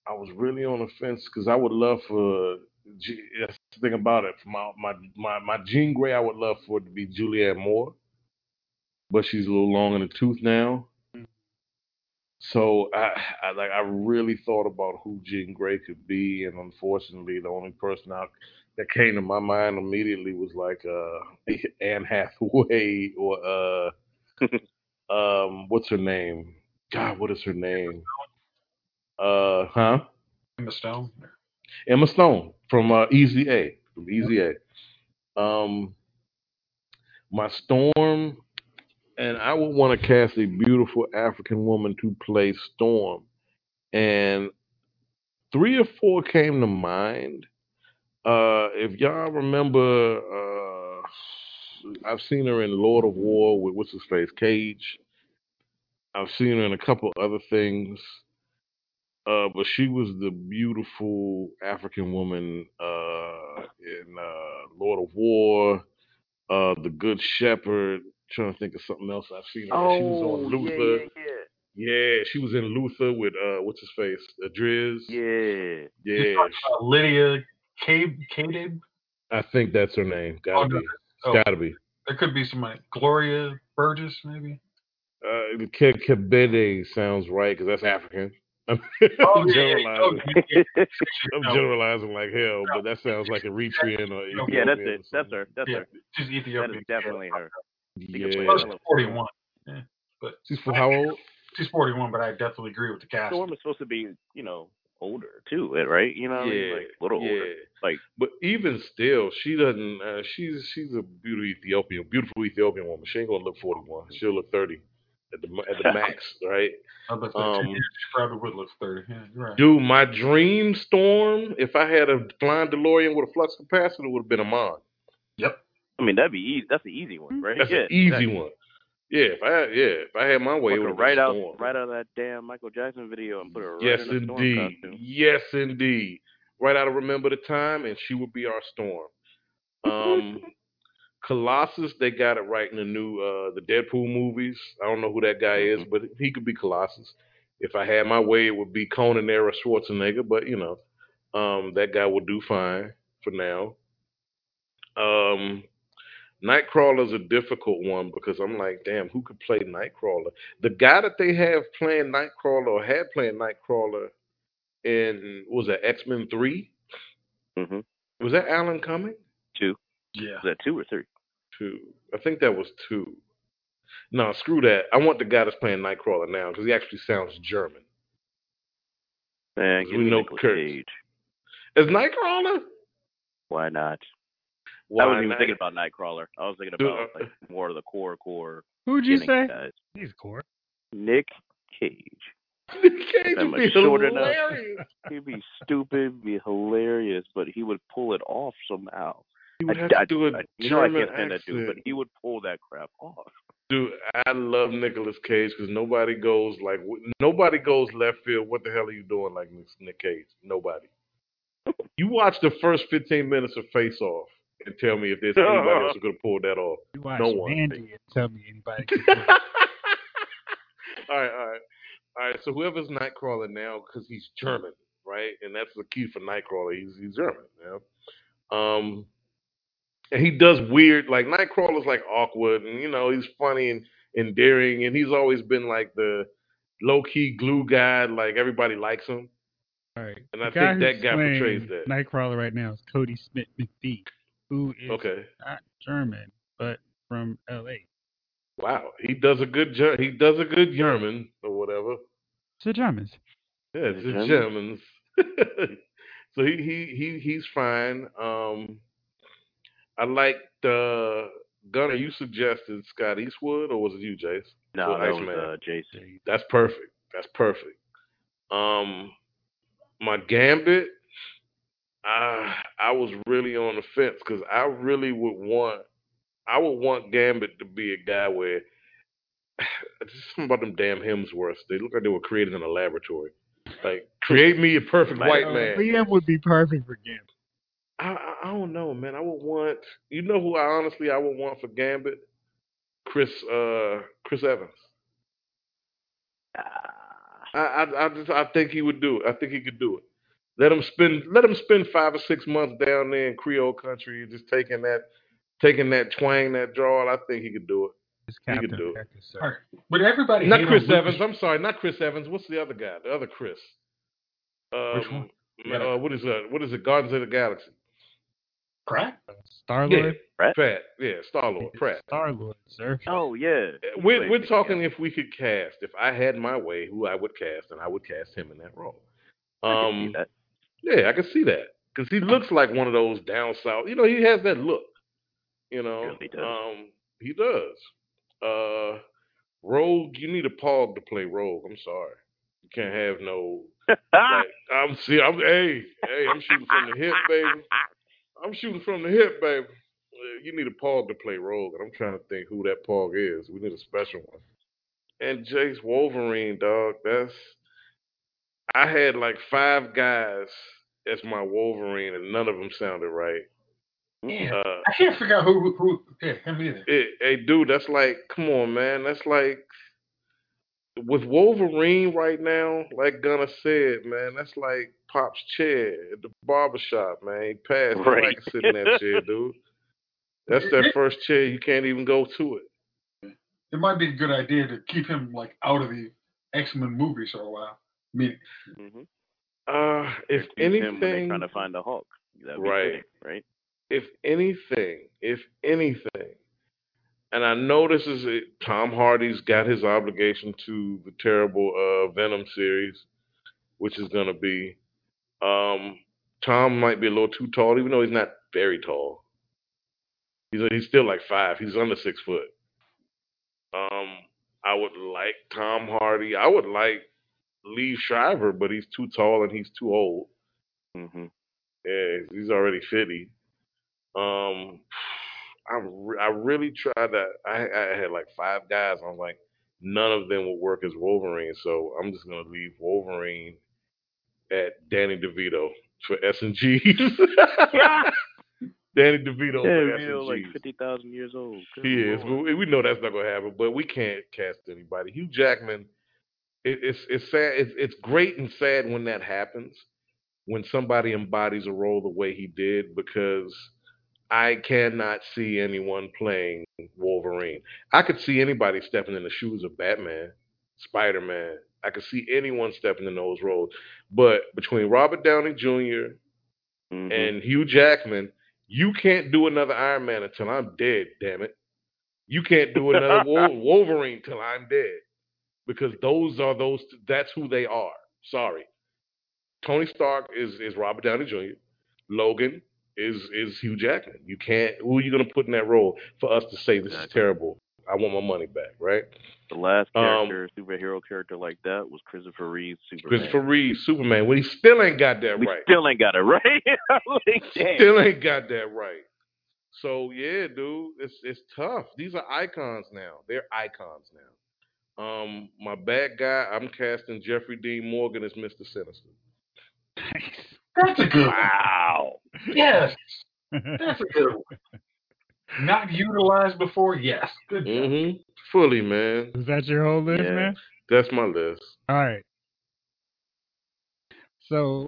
I was really on the fence because I would love for. G- That's the thing about it. My my my my Jean Grey, I would love for it to be Julianne Moore, but she's a little long in the tooth now. So I, I like I really thought about who Jean Grey could be, and unfortunately, the only person out that came to my mind immediately was like uh <laughs> Anne Hathaway or uh <laughs> um what's her name? God, what is her name? Uh huh? Emma Stone. Emma Stone from uh, Easy A. From Easy A. Um, my Storm, and I would want to cast a beautiful African woman to play Storm. And three or four came to mind. Uh, if y'all remember, uh, I've seen her in Lord of War with what's his face, Cage. I've seen her in a couple other things. Uh, but she was the beautiful African woman uh, in uh, Lord of War, uh, The Good Shepherd. trying to think of something else I've seen her. in. she was on Oh, yeah, Luther. yeah, Yeah, she was in Luther with uh, what's his face, uh, Driz. yeah. Yeah, You're talking about Lydia Cade, Cadeb? I think that's her name. Gotta Oh, no. be. Oh. Gotta be. There could be somebody. Gloria Burgess, maybe. Uh, the Ke- Kebede sounds right because that's African. <laughs> I'm, Oh, I'm yeah, yeah, generalizing. yeah, <laughs> I'm generalizing like hell, but that sounds like Eritrean or No, yeah, that's it. That's her. That's Yeah. her. She's Ethiopian. is definitely her. Yeah. Well, she's 41. Yeah, but She's for how old? she's 41, but I definitely agree with the cast. Storm is supposed to be, you know, older too, right? You know, what I mean? like a little yeah. older. Like, But even still, she doesn't. Uh, she's she's a beautiful Ethiopian, beautiful Ethiopian woman. She ain't gonna look forty one. She'll look thirty at the at the <laughs> max, right? I was about to say, Um, two years, she probably would look 30. Yeah, right. Dude, my dream storm. If I had a flying DeLorean with a flux capacitor, would have been Iman. Yep. I mean, that'd be easy. That's the easy one, right? That's yeah, an easy exactly. one. Yeah, if I had, yeah, if I had my way, it would right out, Storm. right out of that damn Michael Jackson video and put her right yes, in a storm indeed. Yes, indeed. Right out of Remember the Time, and she would be our Storm. Um, <laughs> Colossus, they got it right in the new uh the Deadpool movies. I don't know who that guy is, but he could be Colossus. If I had my way, it would be Conan era Schwarzenegger, but you know, um, that guy would do fine for now. Um, Nightcrawler's a difficult one because I'm like, damn, who could play Nightcrawler? The guy that they have playing Nightcrawler or had playing Nightcrawler in was that X Men Three? mm-hmm. Was that Alan Cumming? Two. Yeah. Was that two or three? Two. I think that was two. No, screw that. I want the guy that's playing Nightcrawler now because he actually sounds German. Man, We give me know Nicolas Kurt. Cage. Is Nightcrawler? Why not? Why I wasn't even not? thinking about Nightcrawler. I was thinking Dude, about uh, like more of the core core Who'd you beginning say? guys. He's core. Nick Cage. <laughs> Nick Cage That would be much shorter now. hilarious. He'd be stupid, be hilarious, but he would pull it off somehow. He would I- have to I- do a I- you know I German can't stand that dude, but accent. he would pull that crap off. Dude, I love Nicolas Cage because nobody goes like nobody goes left field. What the hell are you doing like Nick- Nick Cage? Nobody. <laughs> You watch the first fifteen minutes of Face Off and tell me if there's anybody else who could have pulled that off. You watch No one. Mandy and tell me anybody <laughs> can <laughs> all right, all right, all right. So whoever's Nightcrawler now, because he's German, right? And that's the key for Nightcrawler. He's he's German. Yeah. Um, and he does weird like Nightcrawler's like awkward, and you know he's funny and endearing, and he's always been like the low key glue guy. Like everybody likes him. All right. And I The guy think that guy portrays that. Nightcrawler right now is Cody Smith McPhee, who is Okay. not German but from L.A. Wow, he does a good Ger- he does a good German or whatever. It's the Germans. Yeah, it's The the Germans. <laughs> so he he he he's fine. Um, I like the Gunnar. You suggested Scott Eastwood, or was it you, Jace? No, For that was Iceman. uh, Jason. That's perfect. That's perfect. Um, my Gambit. I I was really on the fence because I really would want I would want Gambit to be a guy where <sighs> just something about them damn Hemsworths. They look like they were created in a laboratory. Like create me a perfect white man. Liam would be perfect for Gambit. I, I I don't know, man. I would want you know who I honestly I would want for Gambit? Chris uh Chris Evans. Ah, I I I just I think he would do it. I think he could do it. Let him spend let him spend five or six months down there in Creole country, just taking that taking that twang, that drawl. I think he could do it. It's He could Captain do it. America, sir. All right. But everybody Not hate Chris on Lucas- Evans. I'm sorry, not Chris Evans. What's the other guy? The other Chris. Um, Which one? Uh, what is that? What is it? Guardians of the Galaxy. Pratt? Star Yeah, Lord. Pratt. Yeah, Star Lord. Pratt. Star Lord, sir. oh yeah. We're we're wait, talking if we could cast. If I had my way, who I would cast, and I would cast him in that role. I Um, see that. yeah, I can see that because he looks like one of those down south. You know, he has that look. You know, he does. um, he does. Uh, Rogue, you need a Pog to play Rogue. I'm sorry, you can't have no. <laughs> Like, I'm see, I'm hey, hey, I'm shooting from the hip, baby. I'm shooting from the hip, baby. You need a Pog to play Rogue, and I'm trying to think who that Pog is. We need a special one. And Jace Wolverine, dog. That's I had like five guys as my Wolverine, and none of them sounded right. Yeah. Uh, I can't figure out who who yeah, him either. it, hey, dude, that's like, come on, man. That's like with Wolverine right now. Like Gunnar said, man, that's like Pop's chair at the barbershop, man. He passed. Right. Right. like to sit in that chair, dude. That's that first chair you can't even go to it. It might be a good idea to keep him like out of the X Men movies for a while. I mean, hmm Uh, if Use him when they're anything, trying to find the Hulk. That'd be Right. fitting, right? if anything, if anything, and I know this is it, Tom Hardy's got his obligation to the terrible uh, Venom series, which is going to be. Um, Tom might be a little too tall, even though he's not very tall. He's he's still like five. He's under six foot. Um, I would like Tom Hardy. I would like Liev Schreiber, but he's too tall and he's too old. Mm-hmm. Yeah, he's already fifty. Um, I'm re- I really tried to. I, I had like five guys. I'm like, none of them will work as Wolverine. So I'm just gonna leave Wolverine at Danny DeVito for S and G's. <laughs> Danny DeVito for S Yeah, real and like fifty thousand years old. Good He is. Lord. We know that's not gonna happen, but we can't cast anybody. Hugh Jackman. It, it's it's sad. It's, it's great and sad when that happens. When somebody embodies a role the way he did, because I cannot see anyone playing Wolverine. I could see anybody stepping in the shoes of Batman, Spider Man. I could see anyone stepping in those roles. But between Robert Downey Jr. Mhm. and Hugh Jackman, you can't do another Iron Man until I'm dead. Damn it! You can't do another <laughs> Wolverine till I'm dead, because those are those. That's who they are. Sorry, Tony Stark is is Robert Downey Jr. Logan is is Hugh Jackman. You can't. Who are you going to put in that role for us to say this is terrible? I want my money back, right? the last Um, character, superhero character like that was Christopher Reeve, Superman. Christopher Reeve, Superman. Well, he still ain't got that we right. still ain't got it right. <laughs> like. Still ain't got that right. So yeah, dude, it's it's tough. These are icons now. They're icons now. Um, my bad guy, I'm casting Jeffrey Dean Morgan as Mr. Sinister. That's a good one. Wow. Yes, <laughs> that's a good one. Not utilized before, yes. Good job. Mm-hmm. Fully, man. Is that your whole list, Yeah. man? That's my list. All right. So,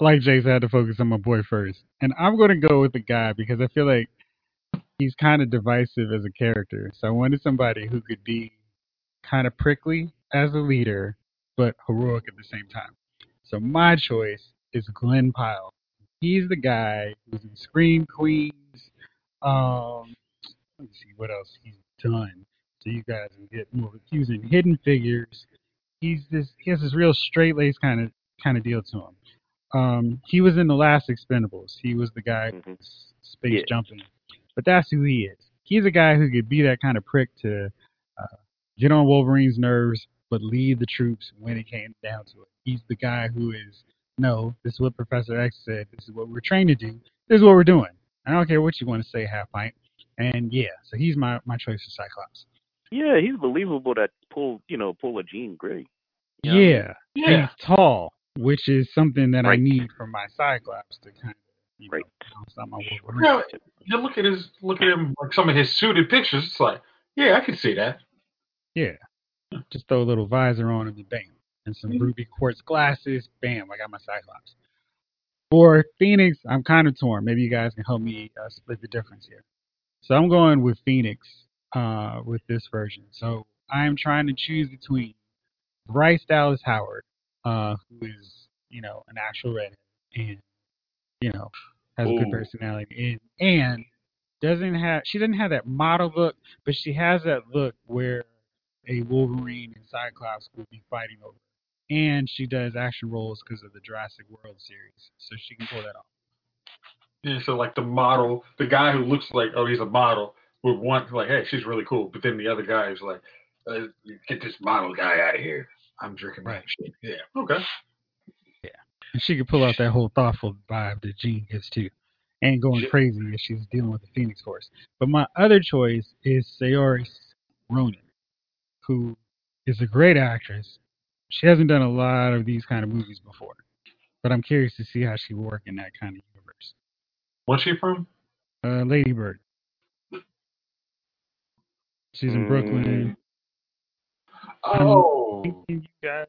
like Jace, I had to focus on my boy first, and I'm going to go with the guy because I feel like he's kind of divisive as a character. So I wanted somebody who could be kind of prickly as a leader, but heroic at the same time. So my choice is Glen Powell. He's the guy who's in Scream Queens. Um, let me see what else he's done. So you guys can get more. He was in Hidden Figures. He's this. He has this real straight laced kind of kind of deal to him. Um, he was in the last Expendables. He was the guy Mhm. s- space Yeah. jumping. But that's who he is. He's a guy who could be that kind of prick to uh, get on Wolverine's nerves, but lead the troops when it came down to it. He's the guy who is, no, this is what Professor X said. This is what we're trained to do. This is what we're doing. I don't care what you want to say, half pint. And yeah, so he's my, my choice for Cyclops. Yeah, he's believable that pull, you know, pull a Jean Grey. You know what I mean? Yeah, Yeah. he's tall, which is something that I need for my Cyclops to kind of, you know, Right. bounce out my Wolverine. You look at his look at him like some of his suited pictures. It's like, yeah, I can see that. Yeah. Just throw a little visor on him and bam. And some Mhm. ruby quartz glasses. Bam, I got my Cyclops. For Phoenix, I'm kind of torn. Maybe you guys can help me uh, split the difference here. So I'm going with Phoenix uh, with this version. So I'm trying to choose between Bryce Dallas Howard, uh, who is, you know, an actual redhead and, you know, has a good personality and, and doesn't have, she doesn't have that model look, but she has that look where a Wolverine and Cyclops will be fighting over. And she does action roles because of the Jurassic World series, so she can pull that off. Yeah, so like the model, the guy who looks like oh he's a model would want like hey she's really cool, but then the other guy is like uh, get this model guy out of here. I'm drinking my Right. shit. Yeah. Okay. Yeah, and she could pull out that whole thoughtful vibe that Jean gives too, and going crazy as she's dealing with the Phoenix Force. But my other choice is Saoirse Ronan, who is a great actress. She hasn't done a lot of these kind of movies before, but I'm curious to see how she will work in that kind of universe. What's she from? Uh, Lady Bird. She's in Brooklyn. Oh, you guys-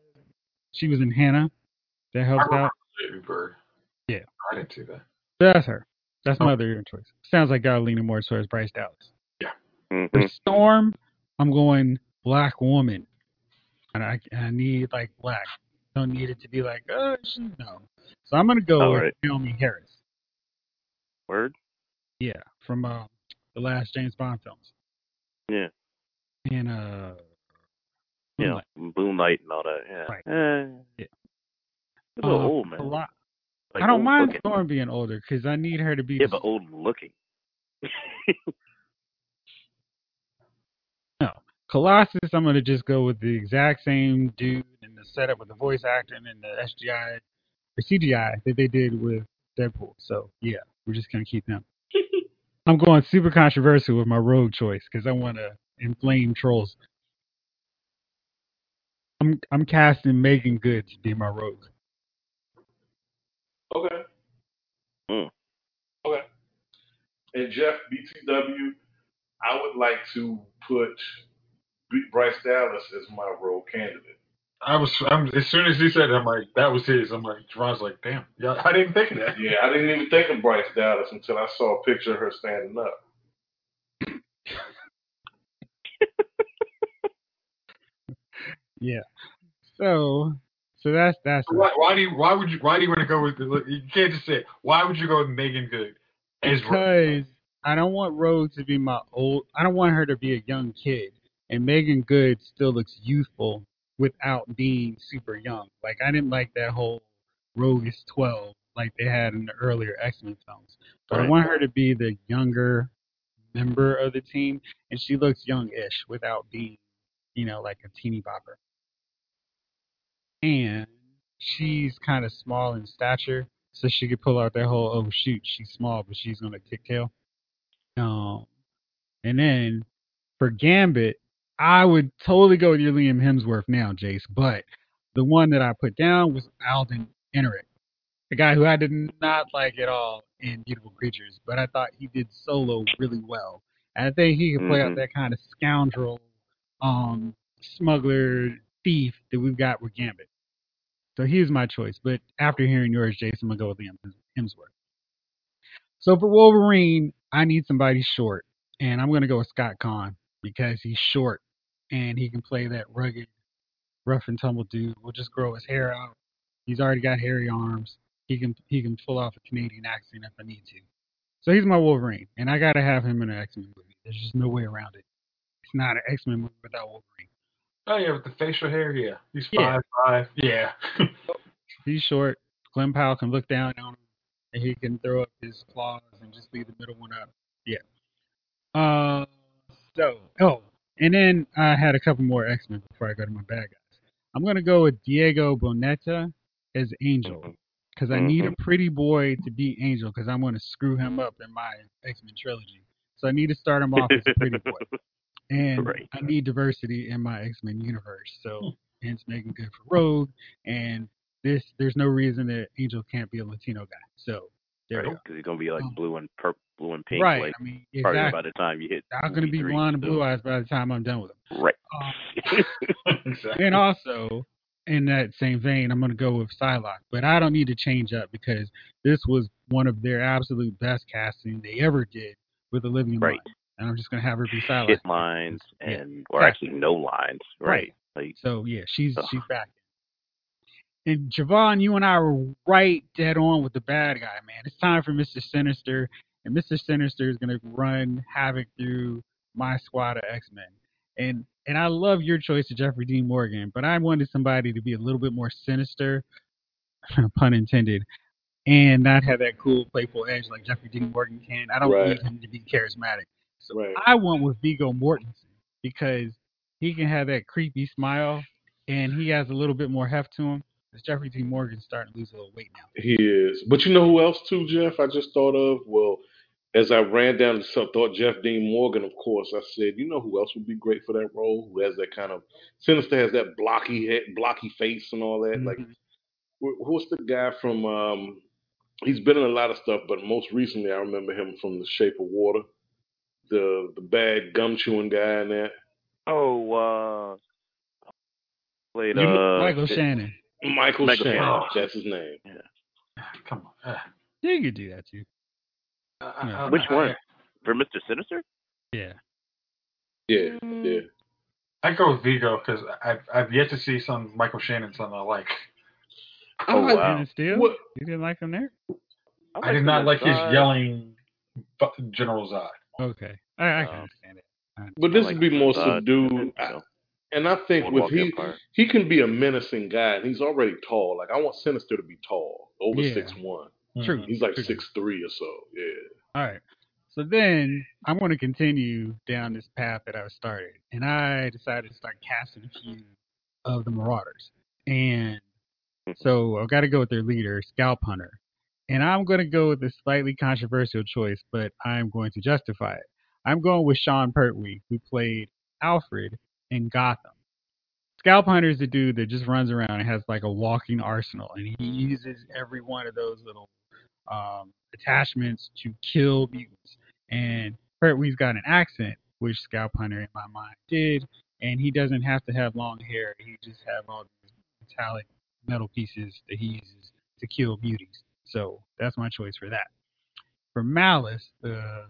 She was in Hannah. That helps out. Baby Bird. Yeah. I didn't see that. That's her. That's my Oh. other choice. Sounds like God leaning more towards Bryce Dallas. Yeah. For Mhm. Storm, I'm going Black Woman, and I, I need like black. Don't need it to be like oh no. So I'm gonna go All with right. Naomie Harris. Word. Yeah, from uh, the last James Bond films. Yeah. And uh, Yeah. Moonlight and all that. Yeah. Right. Eh, Yeah. It's a little uh, old, man. a lot. Like, I don't mind looking. Storm being older because I need her to be. Yeah, but old looking. <laughs> Colossus, I'm gonna just go with the exact same dude and the setup with the voice acting and the SGI or CGI that they did with Deadpool. So yeah, we're just gonna keep him. <laughs> I'm going super controversial with my rogue choice because I want to inflame trolls. I'm I'm casting Meagan Good to be my rogue. Okay. Hmm. Okay. And Jeff BTW, I would like to put B- Bryce Dallas as my role candidate. I was I'm, as soon as he said it, I'm like that was his. I'm like Ron's like damn yeah I didn't think of that. Yeah, I didn't even think of Bryce Dallas until I saw a picture of her standing up. Yeah. So so that's that's Why, why do you why would you why do you want to go with the, you can't just say it. why would you go with Meagan Good as because I don't want Rogue to be my old. I don't want her to be a young kid, and Meagan Good still looks youthful without being super young. Like I didn't like that whole Rogue is twelve like they had in the earlier X Men films. But I want her to be the younger member of the team, and she looks young-ish without being, you know, like a teeny bopper. And she's kind of small in stature, so she could pull out that whole oh shoot, she's small, but she's gonna kick tail. Um, and then for Gambit, I would totally go with your Liam Hemsworth now, Jace. But the one that I put down was Alden Ehrenreich, the guy who I did not like at all in Beautiful Creatures, but I thought he did solo really well. And I think he could play out Mhm. that kind of scoundrel, um, smuggler, thief that we've got with Gambit. So he's my choice. But after hearing yours, Jason, I'm gonna go with Liam Hemsworth. So for Wolverine, I need somebody short, and I'm gonna go with Scott Caan because he's short and he can play that rugged, rough and tumble dude. We'll just grow his hair out. He's already got hairy arms. He can he can pull off a Canadian accent if I need to. So he's my Wolverine, and I gotta have him in an X Men movie. There's just no way around it. It's not an X Men movie without Wolverine. Oh yeah, with the facial hair, yeah. He's Yeah. five five. Yeah. <laughs> He's short. Glen Powell can look down on him, and he can throw up his claws and just leave the middle one up. Yeah. Uh, so oh, and then I had a couple more X Men before I go to my bad guys. I'm gonna go with Diego Boneta as Angel because I need a Mhm. pretty boy to be Angel because I'm gonna screw him up in my X Men trilogy. So I need to start him off as a pretty boy, <laughs> and Right. I need diversity in my X Men universe. So hence Meagan Good for Rogue, and this there's no reason that Angel can't be a Latino guy. So there you Because he's gonna be like Um, blue and purple, blue and pink, Right. like I mean, probably exactly. by the time you hit. I'm gonna be 23, blonde and so- blue eyes by the time I'm done with them. Right. Um, <laughs> <laughs> exactly. and also, in that same vein, I'm going to go with Psylocke. But I don't need to change up because this was one of their absolute best casting they ever did with Olivia Right. Munn. And I'm just going to have her be Psylocke. Hit lines <laughs> Yeah. and or Yeah. actually no lines. Right. Like So, yeah, she's Ugh. she's back. And Javon, you and I were right dead on with the bad guy, man. It's time for Mr. Sinister. And Mr. Sinister is going to run havoc through my squad of X Men. And and I love your choice of Jeffrey Dean Morgan, but I wanted somebody to be a little bit more sinister, <laughs> pun intended, and not have that cool, playful edge like Jeffrey Dean Morgan can. I don't Right. need him to be charismatic. So Right. I went with Viggo Mortensen because he can have that creepy smile and he has a little bit more heft to him. Because Jeffrey Dean Morgan's starting to lose a little weight now. He is. But you know who else too, Jeff? I just thought of. Well, as I ran down the some thought Jeff Dean Morgan, of course. I said, you know who else would be great for that role? Who has that kind of sinister, has that blocky head, blocky face and all that. Like, Mhm. wh- who's the guy from? um He's been in a lot of stuff, but most recently, I remember him from The Shape of Water. The the bad gum chewing guy in that. oh, uh, played You know- uh Michael it- Shannon. Michael Michael Shannon. Shannon. That's his name. Yeah, Come on. Uh, you could do that too. I- I- Which I- one? for Mister Sinister. Yeah. Yeah, Mm. yeah. I go with Viggo because I've I've yet to see some Michael Shannon son I like. Oh, I- wow. Steel? What- You didn't like him there? I did not like his yelling bu- General Zod. Okay. I, I can Oh. understand it. But this like would be more Zod, subdued. you I- know, And I think with he he can be a menacing guy, and he's already tall. Like I want Sinister to be tall, over Yeah. six one. True. Mm-hmm. He's like six three or so. Yeah. All right. So then I'm going to continue down this path that I started, and I decided to start casting a few of the Marauders. And so I've got to go with their leader, Scalphunter. And I'm going to go with a slightly controversial choice, but I'm going to justify it. I'm going with Sean Pertwee, who played Alfred in Gotham. Scalphunter is the dude that just runs around and has like a walking arsenal, and he uses every one of those little um, attachments to kill mutants. And Pertwee's got an accent, which Scalphunter in my mind did, and he doesn't have to have long hair. He just have all these metallic metal pieces that he uses to kill beauties. So that's my choice for that. For Malice, the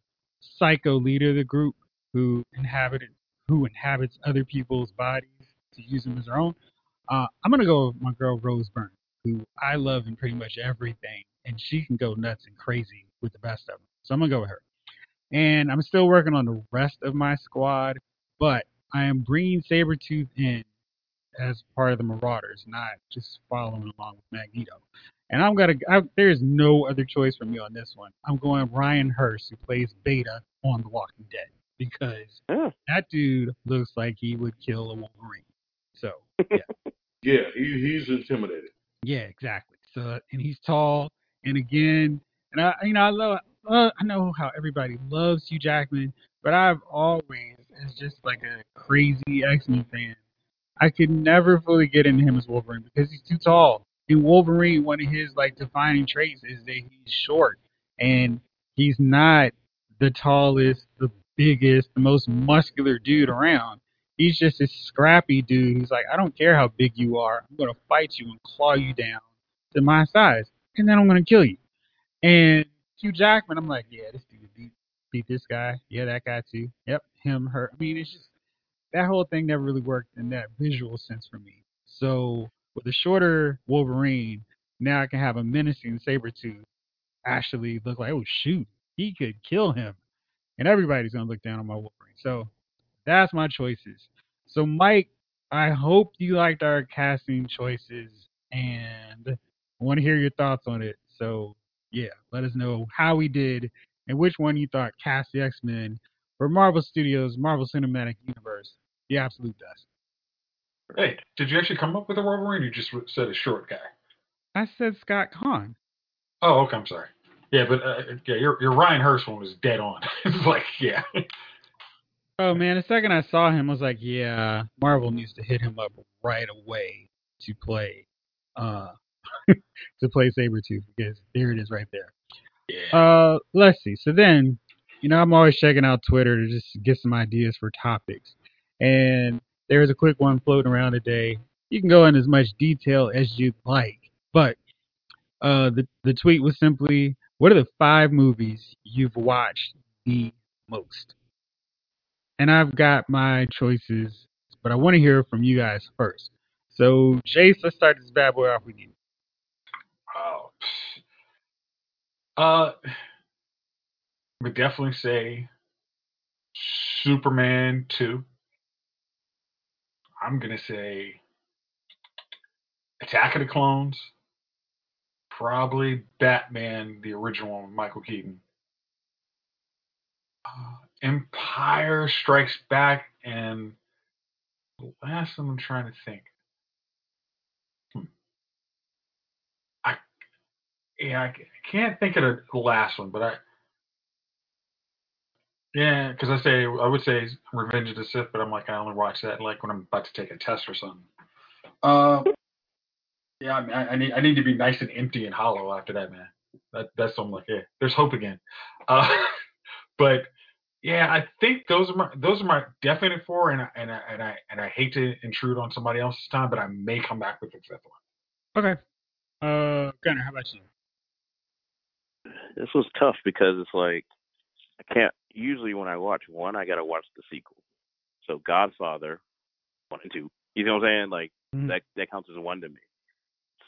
psycho leader of the group who inhabited who inhabits other people's bodies to use them as their own, uh, I'm gonna go with my girl Rose Byrne, who I love in pretty much everything, and she can go nuts and crazy with the best of them. So I'm gonna go with her. And I'm still working on the rest of my squad, but I am bringing Sabretooth in as part of the Marauders, not just following along with Magneto. And I'm gonna. I, there's no other choice for me on this one. I'm going Ryan Hurst, who plays Beta on The Walking Dead, because Yeah. that dude looks like he would kill a Wolverine. So yeah, <laughs> Yeah, he, he's intimidated. yeah, exactly. So and he's tall, and again, and I, you know, I love. Uh, I know how everybody loves Hugh Jackman, but I've always, as just like a crazy X Men fan, I could never fully get into him as Wolverine because he's too tall. In Wolverine, one of his like defining traits is that he's short, and he's not the tallest, the biggest, the most muscular dude around. He's just a scrappy dude who's like, I don't care how big you are, I'm gonna fight you and claw you down to my size, and then I'm gonna kill you. And Hugh Jackman, I'm like, yeah, this dude beat beat this guy, yeah, that guy too. Yep, him, her. I mean, it's just that whole thing never really worked in that visual sense for me. So with a shorter Wolverine, now I can have a menacing saber tooth actually look like, oh shoot, he could kill him. And everybody's gonna look down on my Wolverine. So that's my choices. So Mike, I hope you liked our casting choices and I want to hear your thoughts on it. So yeah, let us know how we did and which one you thought cast the X Men for Marvel Studios, Marvel Cinematic Universe, the absolute best. Hey, did you actually come up with a Wolverine? You just said a short guy. I said Scott Caan. Oh, okay. I'm sorry. Yeah, but uh, yeah, your your Ryan Hurst one was dead on. <laughs> it's like, yeah, Oh man, the second I saw him, I was like, yeah, Marvel needs to hit him up right away to play, uh, <laughs> to play Sabretooth because there it is right there. yeah. Uh, let's see. So then, you know, I'm always checking out Twitter to just get some ideas for topics, and there's a quick one floating around today. You can go in as much detail as you'd like, but uh, the the tweet was simply, "What are the five movies you've watched the most?" And I've got my choices, but I want to hear from you guys first. So, Jace, let's start this bad boy off with you. Uh, I would definitely say Superman two. I'm gonna say Attack of the Clones. Probably Batman, the original Michael Keaton. Uh, Empire Strikes Back, and the last one I'm trying to think. Hmm. I yeah, I can't think of the- the last one, but I yeah, because I say I would say Revenge of the Sith, but I'm like I only watch that like when I'm about to take a test or something. Uh, yeah, I, mean, I, I need I need to be nice and empty and hollow after that, man. That that's something like yeah, there's hope again. Uh, <laughs> but yeah, I think those are my those are my definite four, and I, and I and I and I hate to intrude on somebody else's time, but I may come back with the fifth one. Okay. Uh, Gunnar, how about you? This was tough because it's like I can't. Usually, when I watch one, I gotta watch the sequel. So Godfather, one and two. You know what I'm saying? Like Mhm. that that counts as one to me.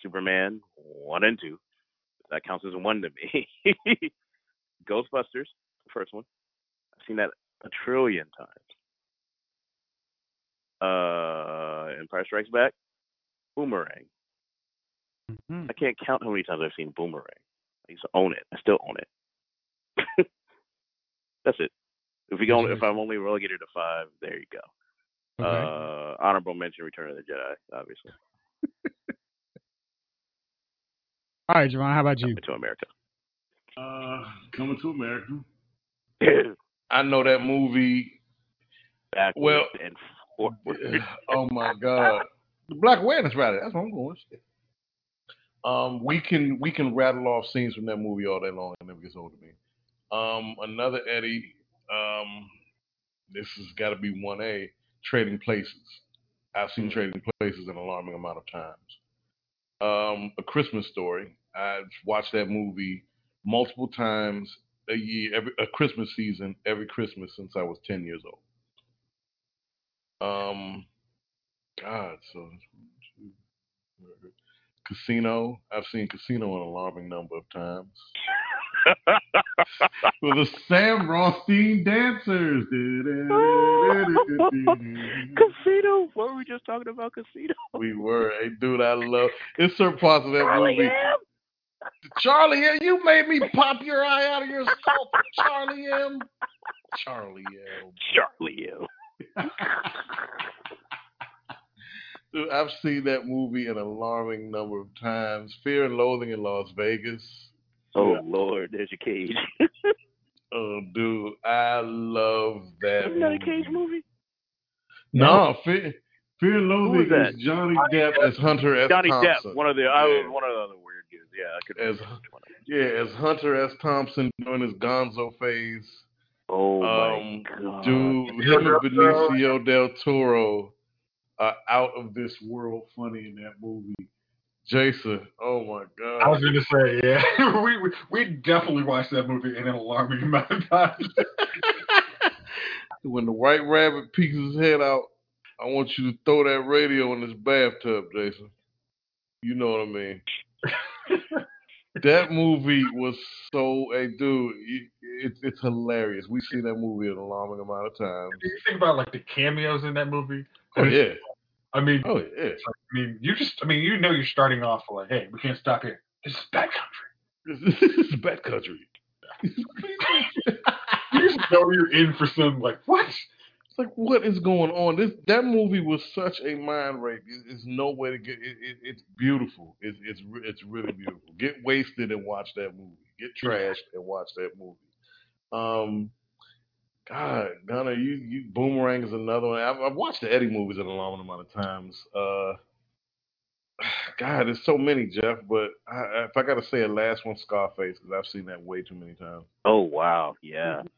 Superman, one and two. That counts as one to me. <laughs> Ghostbusters, the first one. I've seen that a trillion times. Uh, Empire Strikes Back, Boomerang. Mhm. I can't count how many times I've seen Boomerang. I used to own it. I still own it. <laughs> That's it. If we go, if I'm only relegated to five, there you go. Okay. Uh, honorable mention: Return of the Jedi, obviously. <laughs> All right, Javon, how about you? Coming to America. Uh, Coming to America. <clears throat> I know that movie. Well- and forward. oh my God, the Black Awareness Rally. That's what I'm going. Shit. Um, we can we can rattle off scenes from that movie all day long. It never gets old to me. Um, another Eddie. Um, this has got to be one A. Trading Places. I've seen Trading Places an alarming amount of times. Um, a Christmas Story. I've watched that movie multiple times a year, every a Christmas season, every Christmas since I was ten years old. Um, God, so Casino. I've seen Casino an alarming number of times. <laughs> With the Sam Rothstein dancers. <laughs> Casino. What were we just talking about? Casino. we were. Hey, dude, I love. It's certain parts of that Charlie movie. M. Charlie M. You made me pop your eye out of your skull, Charlie M. Charlie M. Charlie M. <laughs> Dude, I've seen that movie an alarming number of times. Fear and Loathing in Las Vegas. Oh Lord, there's your cage. <laughs> Oh, dude, I love that. Isn't that a cage movie? No, Fear, Fear and Loathing was is Johnny Depp as Hunter S. Thompson. Johnny Thompson. Depp. One of the I Yeah. was one of the other weird dudes. Yeah, I could. As- remember which one it was. Yeah, as Hunter S. Thompson during his Gonzo phase. Oh Um, my god. Dude, him and Benicio del Toro are out of this world funny in that movie. Jason, oh my god! I was going to say, yeah, <laughs> we, we we definitely watched that movie in an alarming amount of times. when the white rabbit peeks his head out, I want you to throw that radio in this bathtub, Jason. You know what I mean. <laughs> that movie was so, hey, dude, it's it's hilarious. We've seen that movie an alarming amount of times. you think about like the cameos in that movie. Oh yeah, I mean, oh yeah. I mean, you just, I mean, you know, you're starting off like, hey, we can't stop here. This is bad country. This is bad country. <laughs> You just know you're in for some like what? It's like, what is going on? This that movie was such a mind rape. It- It's no way to get. It, it, it's beautiful. It's it's it's really beautiful. Get wasted and watch that movie. Get trashed and watch that movie. Um, God, Gunnar, you you Boomerang is another one. I've, I've watched the Eddie movies an alarming amount of times. Uh, <sighs> God, there's so many, Jeff. But I, if I got to say a last one, Scarface, because I've seen that way too many times. Oh wow, yeah. <laughs>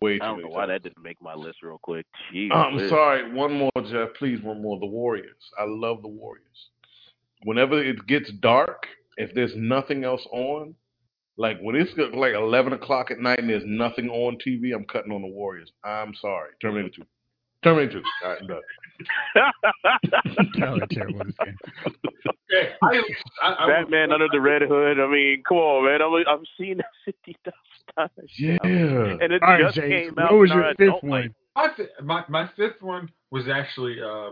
Way I too don't many know why times. that didn't make my list real quick. Jeez. I'm sorry. One more, Jeff. Please, one more. The Warriors. I love the Warriors. Whenever it gets dark, if there's nothing else on, like when it's like 11 o'clock at night and there's nothing on TV, I'm cutting on the Warriors. I'm sorry. Terminator 2. Terminator 2. All right, I'm done. <laughs> That was terrible. This game. Okay, I, I, I, Batman under the Red Hood. I mean, come on, man. I'm I've seen that <laughs> fifty thousand times. Yeah. And it All right, just James. came out. What was your fifth one? life. my, fi- my my fifth one was actually uh,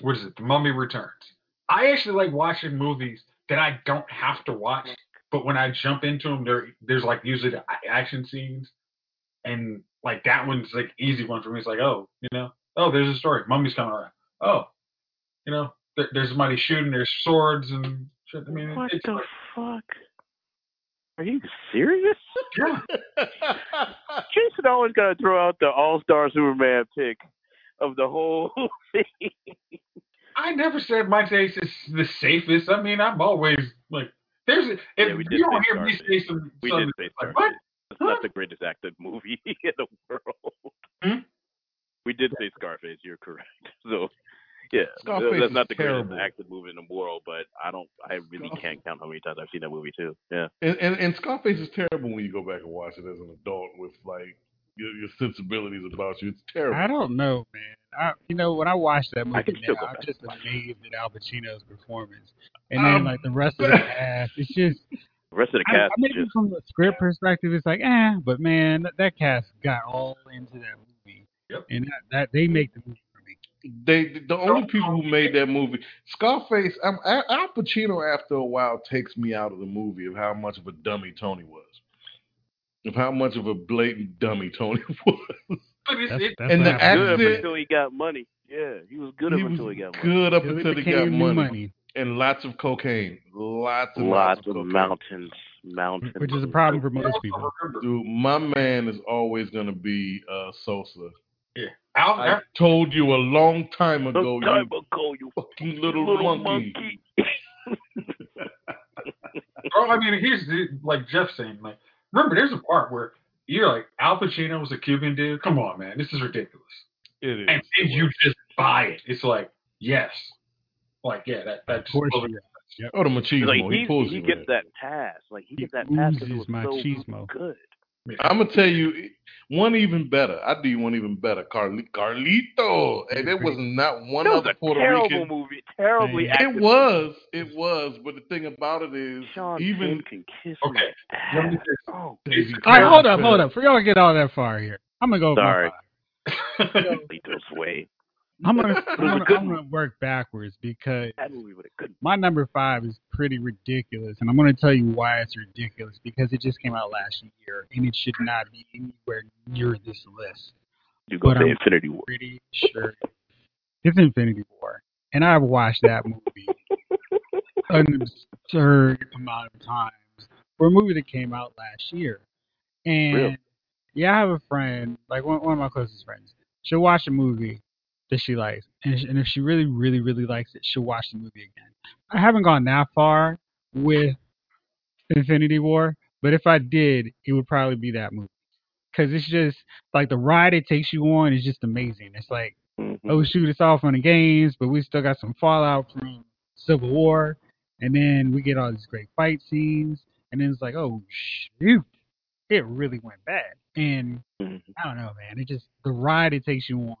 what is it? The Mummy Returns. I actually like watching movies that I don't have to watch, but when I jump into them, there there's like usually the action scenes, and like that one's like easy one for me. It's like oh, you know, oh, there's a story. Mummy's coming around. Oh, you know, there, there's somebody shooting. There's swords and shit. I mean, What it's the like, fuck? Are you serious? yeah. <laughs> Jason always got to throw out the All Star Superman pick of the whole <laughs> thing. I never said my taste is the safest. I mean, I'm always like, there's if Yeah, we did you don't say hear me Scarface. say some, We some did say like, Scarface. what? It's not the greatest acted movie <laughs> in the world. Hmm? We did say Scarface. You're correct. <laughs> So, yeah, Scarface that's not the terrible. greatest acted movie in the world, but I don't. I really can't count how many times I've seen that movie too. Yeah. and, and, and Scarface is terrible when you go back and watch it as an adult with like your, your sensibilities about you. It's terrible. I don't know, man. I, you know, when I watched that movie, now, I'm just amazed at Al Pacino's performance, and then Um, like the rest of the <laughs> cast. It's just, The rest of the cast I mean, is just from the script perspective, it's like, eh, but man, that, that cast got all into that movie, Yep. and that, that they make the movie for me. They the only people who made that movie, Scarface. I'm, Al Al Pacino, after a while, takes me out of the movie of how much of a dummy Tony was, of how much of a blatant dummy Tony <laughs> was. But it's, That's, it, that's And what the happened. good up until he got money. Yeah, he was good up he was until he got money. good up until he got money. money. and lots of cocaine, lots and Lots lots, of cocaine. mountains, mountain. which is a problem for most people. Dude, my man is always gonna be uh, Sosa. Al, I told you a long time ago, Long you time ago, you fucking little, little monkey. monkey. <laughs> Bro, I mean, here's the, like Jeff saying, like, remember, there's a part where you're like, Al Pacino was a Cuban dude. Come on, man, this is ridiculous. It is. And then you just buy it. It's like, yes, like, yeah, that Of that's course, yeah. Oh, the machismo. like he he, pulls he gets that pass. Like he He gets that pass because it oozes was so machismo. good. I'm gonna tell you one even better. I do one even better. Carli- Carlito, and there was not one That was other a Puerto terrible Rican. movie. Terribly acted. It was, it was. But the thing about it is, Sean even Penn can kiss Okay, my let me ass. just- Oh, Daisy All right, hold up, hold up. For y'all to get all that far here, I'm gonna go. with Sorry. five. <laughs> Lito's way. I'm gonna, <laughs> I'm gonna, I'm gonna work backwards because That movie was a good. my number five is pretty ridiculous, and I'm going to tell you why it's ridiculous because it just came out last year, and it should not be anywhere near this list. You go But say I'm- Infinity War. Pretty sure it's Infinity War, and I've watched that movie <laughs> an absurd amount of times for a movie that came out last year. And Really? yeah, I have a friend, like one, one of my closest friends. She'll watch a movie that she likes, and, and if she really, really, really likes it, she'll watch the movie again. I haven't gone that far with Infinity War, but if I did, it would probably be that movie because it's just like the ride it takes you on is just amazing. It's like Mhm. oh shoot, it's all fun and games, but we still got some fallout from Civil War, and then we get all these great fight scenes, and then it's like, oh shoot, it really went bad. And Mhm. I don't know, man, it just the ride it takes you on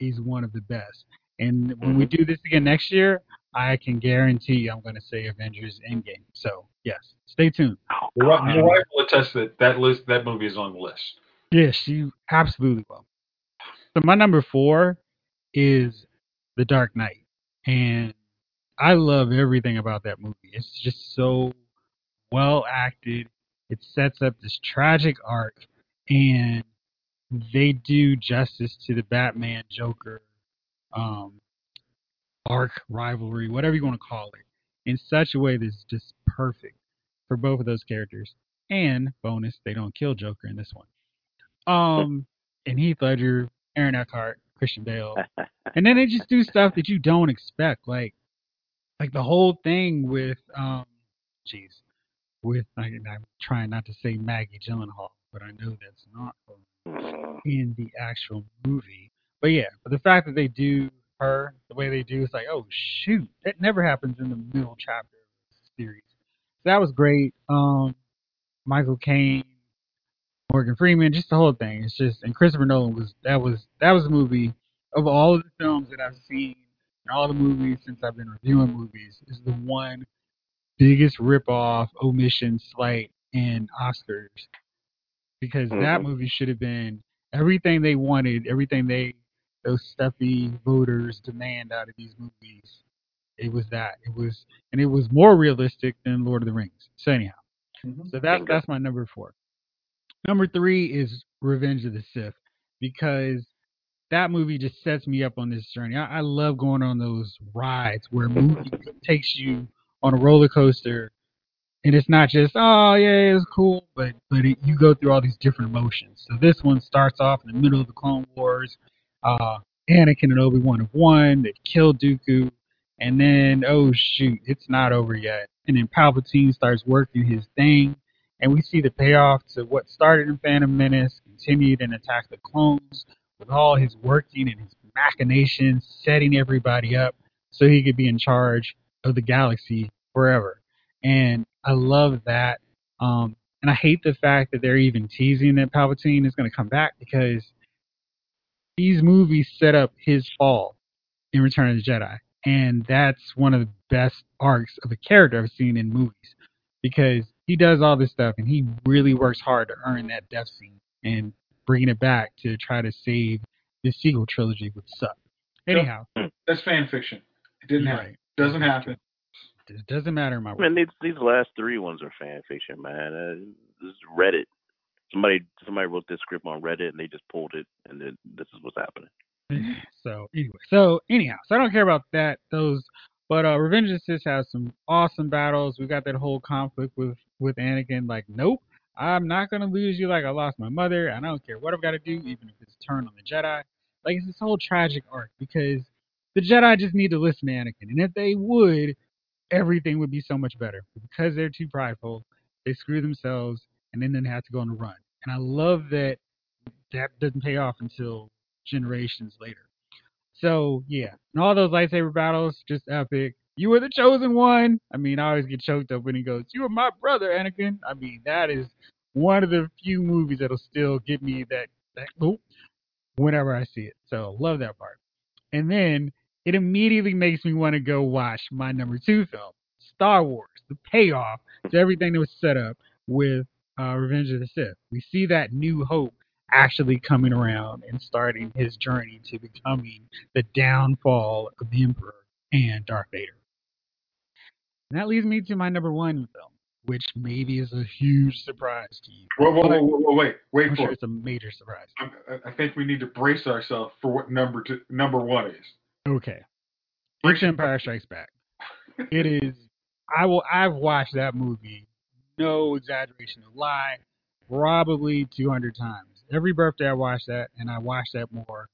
is one of the best. And when we mm-hmm. do this again next year, I can guarantee I'm going to say Avengers Endgame. So yes, stay tuned. Oh, Your God. your wife will attest that that list, that movie is on the list. Yes, you absolutely will. So my number four is The Dark Knight, and I love everything about that movie. It's just so well acted. It sets up this tragic arc, and they do justice to the Batman Joker um, arc rivalry, whatever you want to call it, in such a way that's just perfect for both of those characters. And bonus, they don't kill Joker in this one. Um, <laughs> and Heath Ledger, Aaron Eckhart, Christian Bale, and then they just do stuff that you don't expect, like like the whole thing with um, jeez, with I, I'm trying not to say Maggie Gyllenhaal, but I know that's not. In the actual movie. But yeah, but the fact that they do her the way they do, it's like, oh shoot, that never happens in the middle chapter of the series. So that was great. Um, Michael Caine, Morgan Freeman, just the whole thing. It's just and Christopher Nolan was that was that was a movie of all of the films that I've seen and all the movies since I've been reviewing movies is the one biggest rip off, omission, slight, and Oscars because that Mhm. movie should have been everything they wanted, everything they those stuffy voters demand out of these movies. It was that. It was, and it was more realistic than Lord of the Rings. So anyhow, so that's that's my number four. Number three is Revenge of the Sith because that movie just sets me up on this journey. I, I love going on those rides where a movie takes you on a roller coaster, and it's not just oh yeah it's cool, but but it, you go through all these different emotions. So this one starts off in the middle of the Clone Wars. Uh, Anakin and Obi Wan have won. They killed Dooku, and then oh shoot, it's not over yet. And then Palpatine starts working his thing, and we see the payoff to what started in Phantom Menace, continued in Attack the Clones, with all his working and his machinations, setting everybody up so he could be in charge of the galaxy forever. And I love that. Um, and I hate the fact that they're even teasing that Palpatine is going to come back because these movies set up his fall in Return of the Jedi. And that's one of the best arcs of a character I've seen in movies because he does all this stuff and he really works hard to earn that death scene and bringing it back to try to save the sequel trilogy would suck. Anyhow, That's fan fiction. It didn't you're happen. Doesn't happen. It doesn't matter my. Man, these these last three ones are fan fiction, man. Uh, this is Reddit. Somebody somebody wrote this script on Reddit and they just pulled it, and then this is what's happening. <laughs> So anyway, so anyhow, so I don't care about that. Those, but uh, Revenge of Sith has some awesome battles. We got that whole conflict with with Anakin. Like, nope, I'm not gonna lose you like I lost my mother. and I don't care what I've got to do, even if it's turn on the Jedi. Like, it's this whole tragic arc because the Jedi just need to listen to Anakin, and if they would, everything would be so much better. Because they're too prideful, they screw themselves, and then they have to go on a run. And I love that that doesn't pay off until generations later. So yeah, and all those lightsaber battles just epic. You were the chosen one. I mean, I always get choked up when he goes, "You are my brother, Anakin." I mean, that is one of the few movies that'll still give me that that whenever I see it. So love that part. And then it immediately makes me want to go watch my number two film, Star Wars, the payoff to everything that was set up with uh, Revenge of the Sith. We see that New Hope actually coming around and starting his journey to becoming the downfall of the Emperor and Darth Vader. And that leads me to my number one film, which maybe is a huge surprise to you. Whoa, whoa, whoa, whoa, whoa, wait, wait I'm for sure it. it's a major surprise. I, I think we need to brace ourselves for what number two, number one is. Okay. It's Empire Strikes Back. It is. I will. I've watched that movie. No exaggeration, no lie. Probably 200 times. Every birthday I watch that, and I watch that more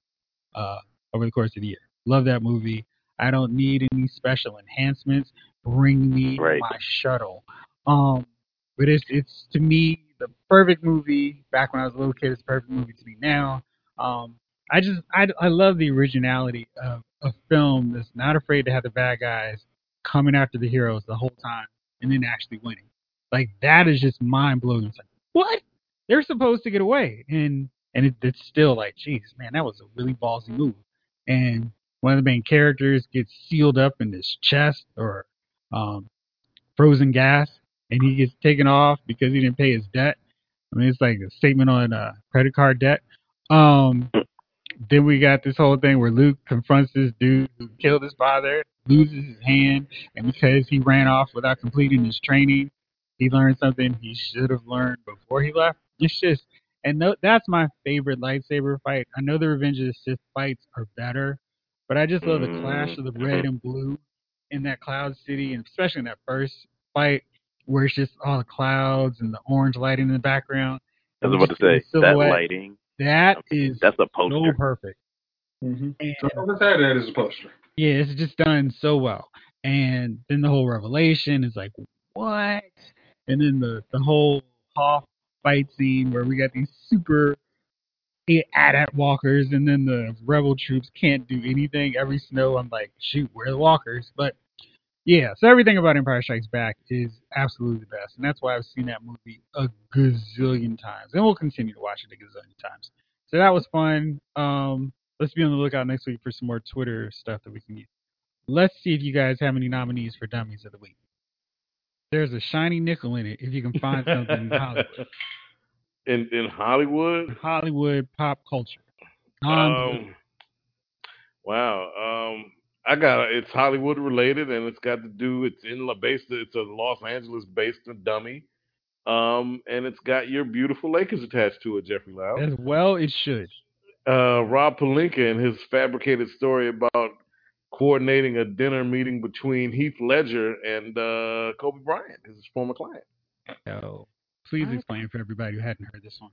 uh, over the course of the year. Love that movie. I don't need any special enhancements. Bring me Right. my shuttle. Um, but it's it's to me the perfect movie. Back when I was a little kid, it's the perfect movie to me now. Um, I just I, I love the originality of a film that's not afraid to have the bad guys coming after the heroes the whole time and then actually winning. Like that is just mind blowing. Like what? They're supposed to get away, and and it, it's still like, geez, man, that was a really ballsy move. And one of the main characters gets sealed up in his chest or um, frozen gas, and he gets taken off because he didn't pay his debt. I mean, it's like a statement on uh, credit card debt. Um, then we got this whole thing where Luke confronts this dude who killed his father, loses his hand, and because he ran off without completing his training, he learned something he should have learned before he left. It's just, and no, that's my favorite lightsaber fight. I know the Revenge of the Sith fights are better, but I just love the clash of the red and blue in that Cloud City, and especially in that first fight where it's just all the clouds and the orange lighting in the background. I was about to say just see the that silhouette. lighting. That is That's a so poster. perfect. Mm-hmm. And So let's add that as a poster. yeah, it's just done so well. And then the whole revelation is like, what? And then the the whole Hoth fight scene where we got these super AT walkers, and then the rebel troops can't do anything. Every snow, I'm like, shoot, where are the walkers? But yeah, so everything about Empire Strikes Back is absolutely the best, and that's why I've seen that movie a gazillion times, and we'll continue to watch it a gazillion times. So that was fun. Um, let's be on the lookout next week for some more Twitter stuff that we can use. Let's see if you guys have any nominees for Dummies of the Week. There's a shiny nickel in it if you can find something in Hollywood. <laughs> In in Hollywood, Hollywood pop culture. Um, wow. Um, I got it's Hollywood related, and it's got to do. It's in La based. It's a Los Angeles based dummy. Um, and it's got your beautiful Lakers attached to it, Jeffrey Lau. As well, it should. uh, Rob Pelinka and his fabricated story about coordinating a dinner meeting between Heath Ledger and uh, Kobe Bryant, his former client. So please explain for everybody who hadn't heard this one.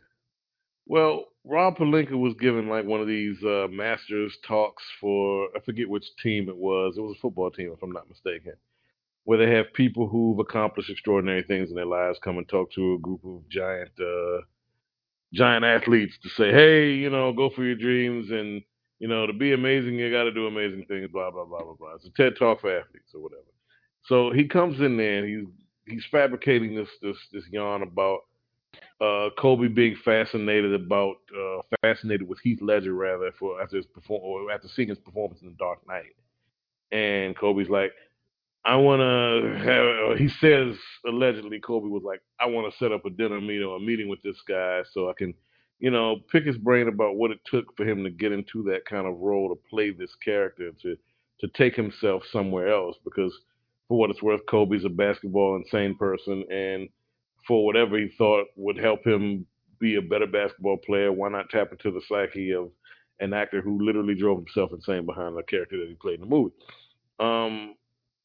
Well, Rob Pelinka was given like one of these uh, masters talks for I forget which team it was. It was a football team, if I'm not mistaken, where they have people who've accomplished extraordinary things in their lives come and talk to a group of giant uh, giant athletes to say, hey, you know, go for your dreams and you know, to be amazing, you got to do amazing things. Blah blah blah blah blah. It's a TED talk for athletes or whatever. So he comes in there and he's he's fabricating this this this yarn about uh, Kobe being fascinated about uh, fascinated with Heath Ledger rather for after his perform or after seeing his performance in The Dark Knight, and Kobe's like, I want to have. He says allegedly Kobe was like, I want to set up a dinner meeting or a meeting with this guy so I can, you know, pick his brain about what it took for him to get into that kind of role to play this character to to take himself somewhere else because for what it's worth, Kobe's a basketball insane person and for whatever he thought would help him be a better basketball player, why not tap into the psyche of an actor who literally drove himself insane behind the character that he played in the movie? Um,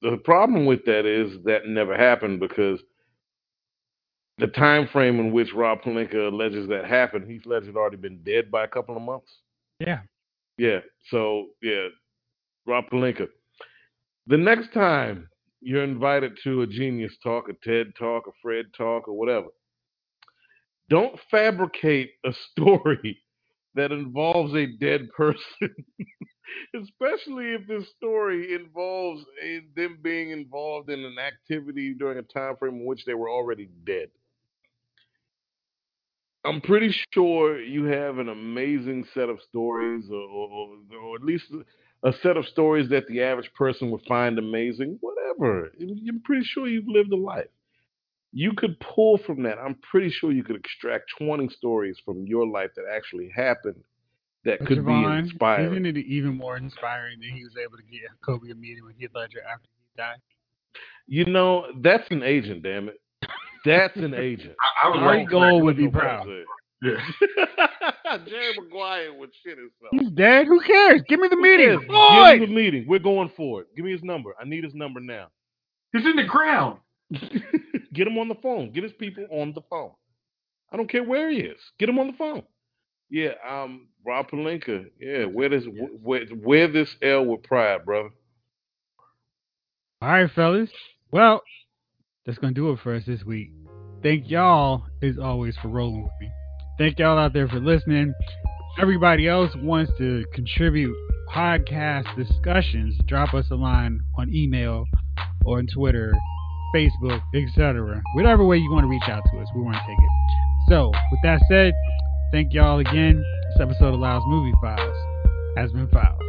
the problem with that is that never happened because the time frame in which Rob Pelinka alleges that happened, Heath Ledger had already been dead by a couple of months. Yeah. Yeah. So yeah, Rob Pelinka. The next time you're invited to a genius talk, a TED talk, a Fred talk, or whatever, don't fabricate a <laughs> story that involves a dead person, <laughs> especially if this story involves a, them being involved in an activity during a time frame in which they were already dead. I'm pretty sure you have an amazing set of stories, or, or, or at least a set of stories that the average person would find amazing. Whatever. I'm pretty sure you've lived a life. You could pull from that. I'm pretty sure you could extract 20 stories from your life that actually happened that But could Javon, be inspiring. Isn't it even more inspiring that he was able to get Kobe a meeting with Heath Ledger after he died? You know, that's an agent, damn it. That's an <laughs> agent. I, I was Ari like, Gold would be Nobody proud. Said. yeah. <laughs> Jerry Maguire would shit himself. He's dead. Who cares? Give me the Who meeting. cares? Give Boy! him the meeting. We're going for it. Give me his number. I need his number now. He's in the ground. <laughs> Get him on the phone. Get his people on the phone. I don't care where he is. Get him on the phone. Yeah, um, Rob Pelinka. Yeah, wear this, wear, wear this L with pride, brother. All right, fellas. Well, that's going to do it for us this week. Thank y'all, as always, for rolling with me. Thank y'all out there for listening. Everybody else wants to contribute podcast discussions, drop us a line on email or on Twitter, Facebook, etc. Whatever way you want to reach out to us, we want to take it. So, with that said, thank y'all again. This episode of Lyle's Movie Files has been filed.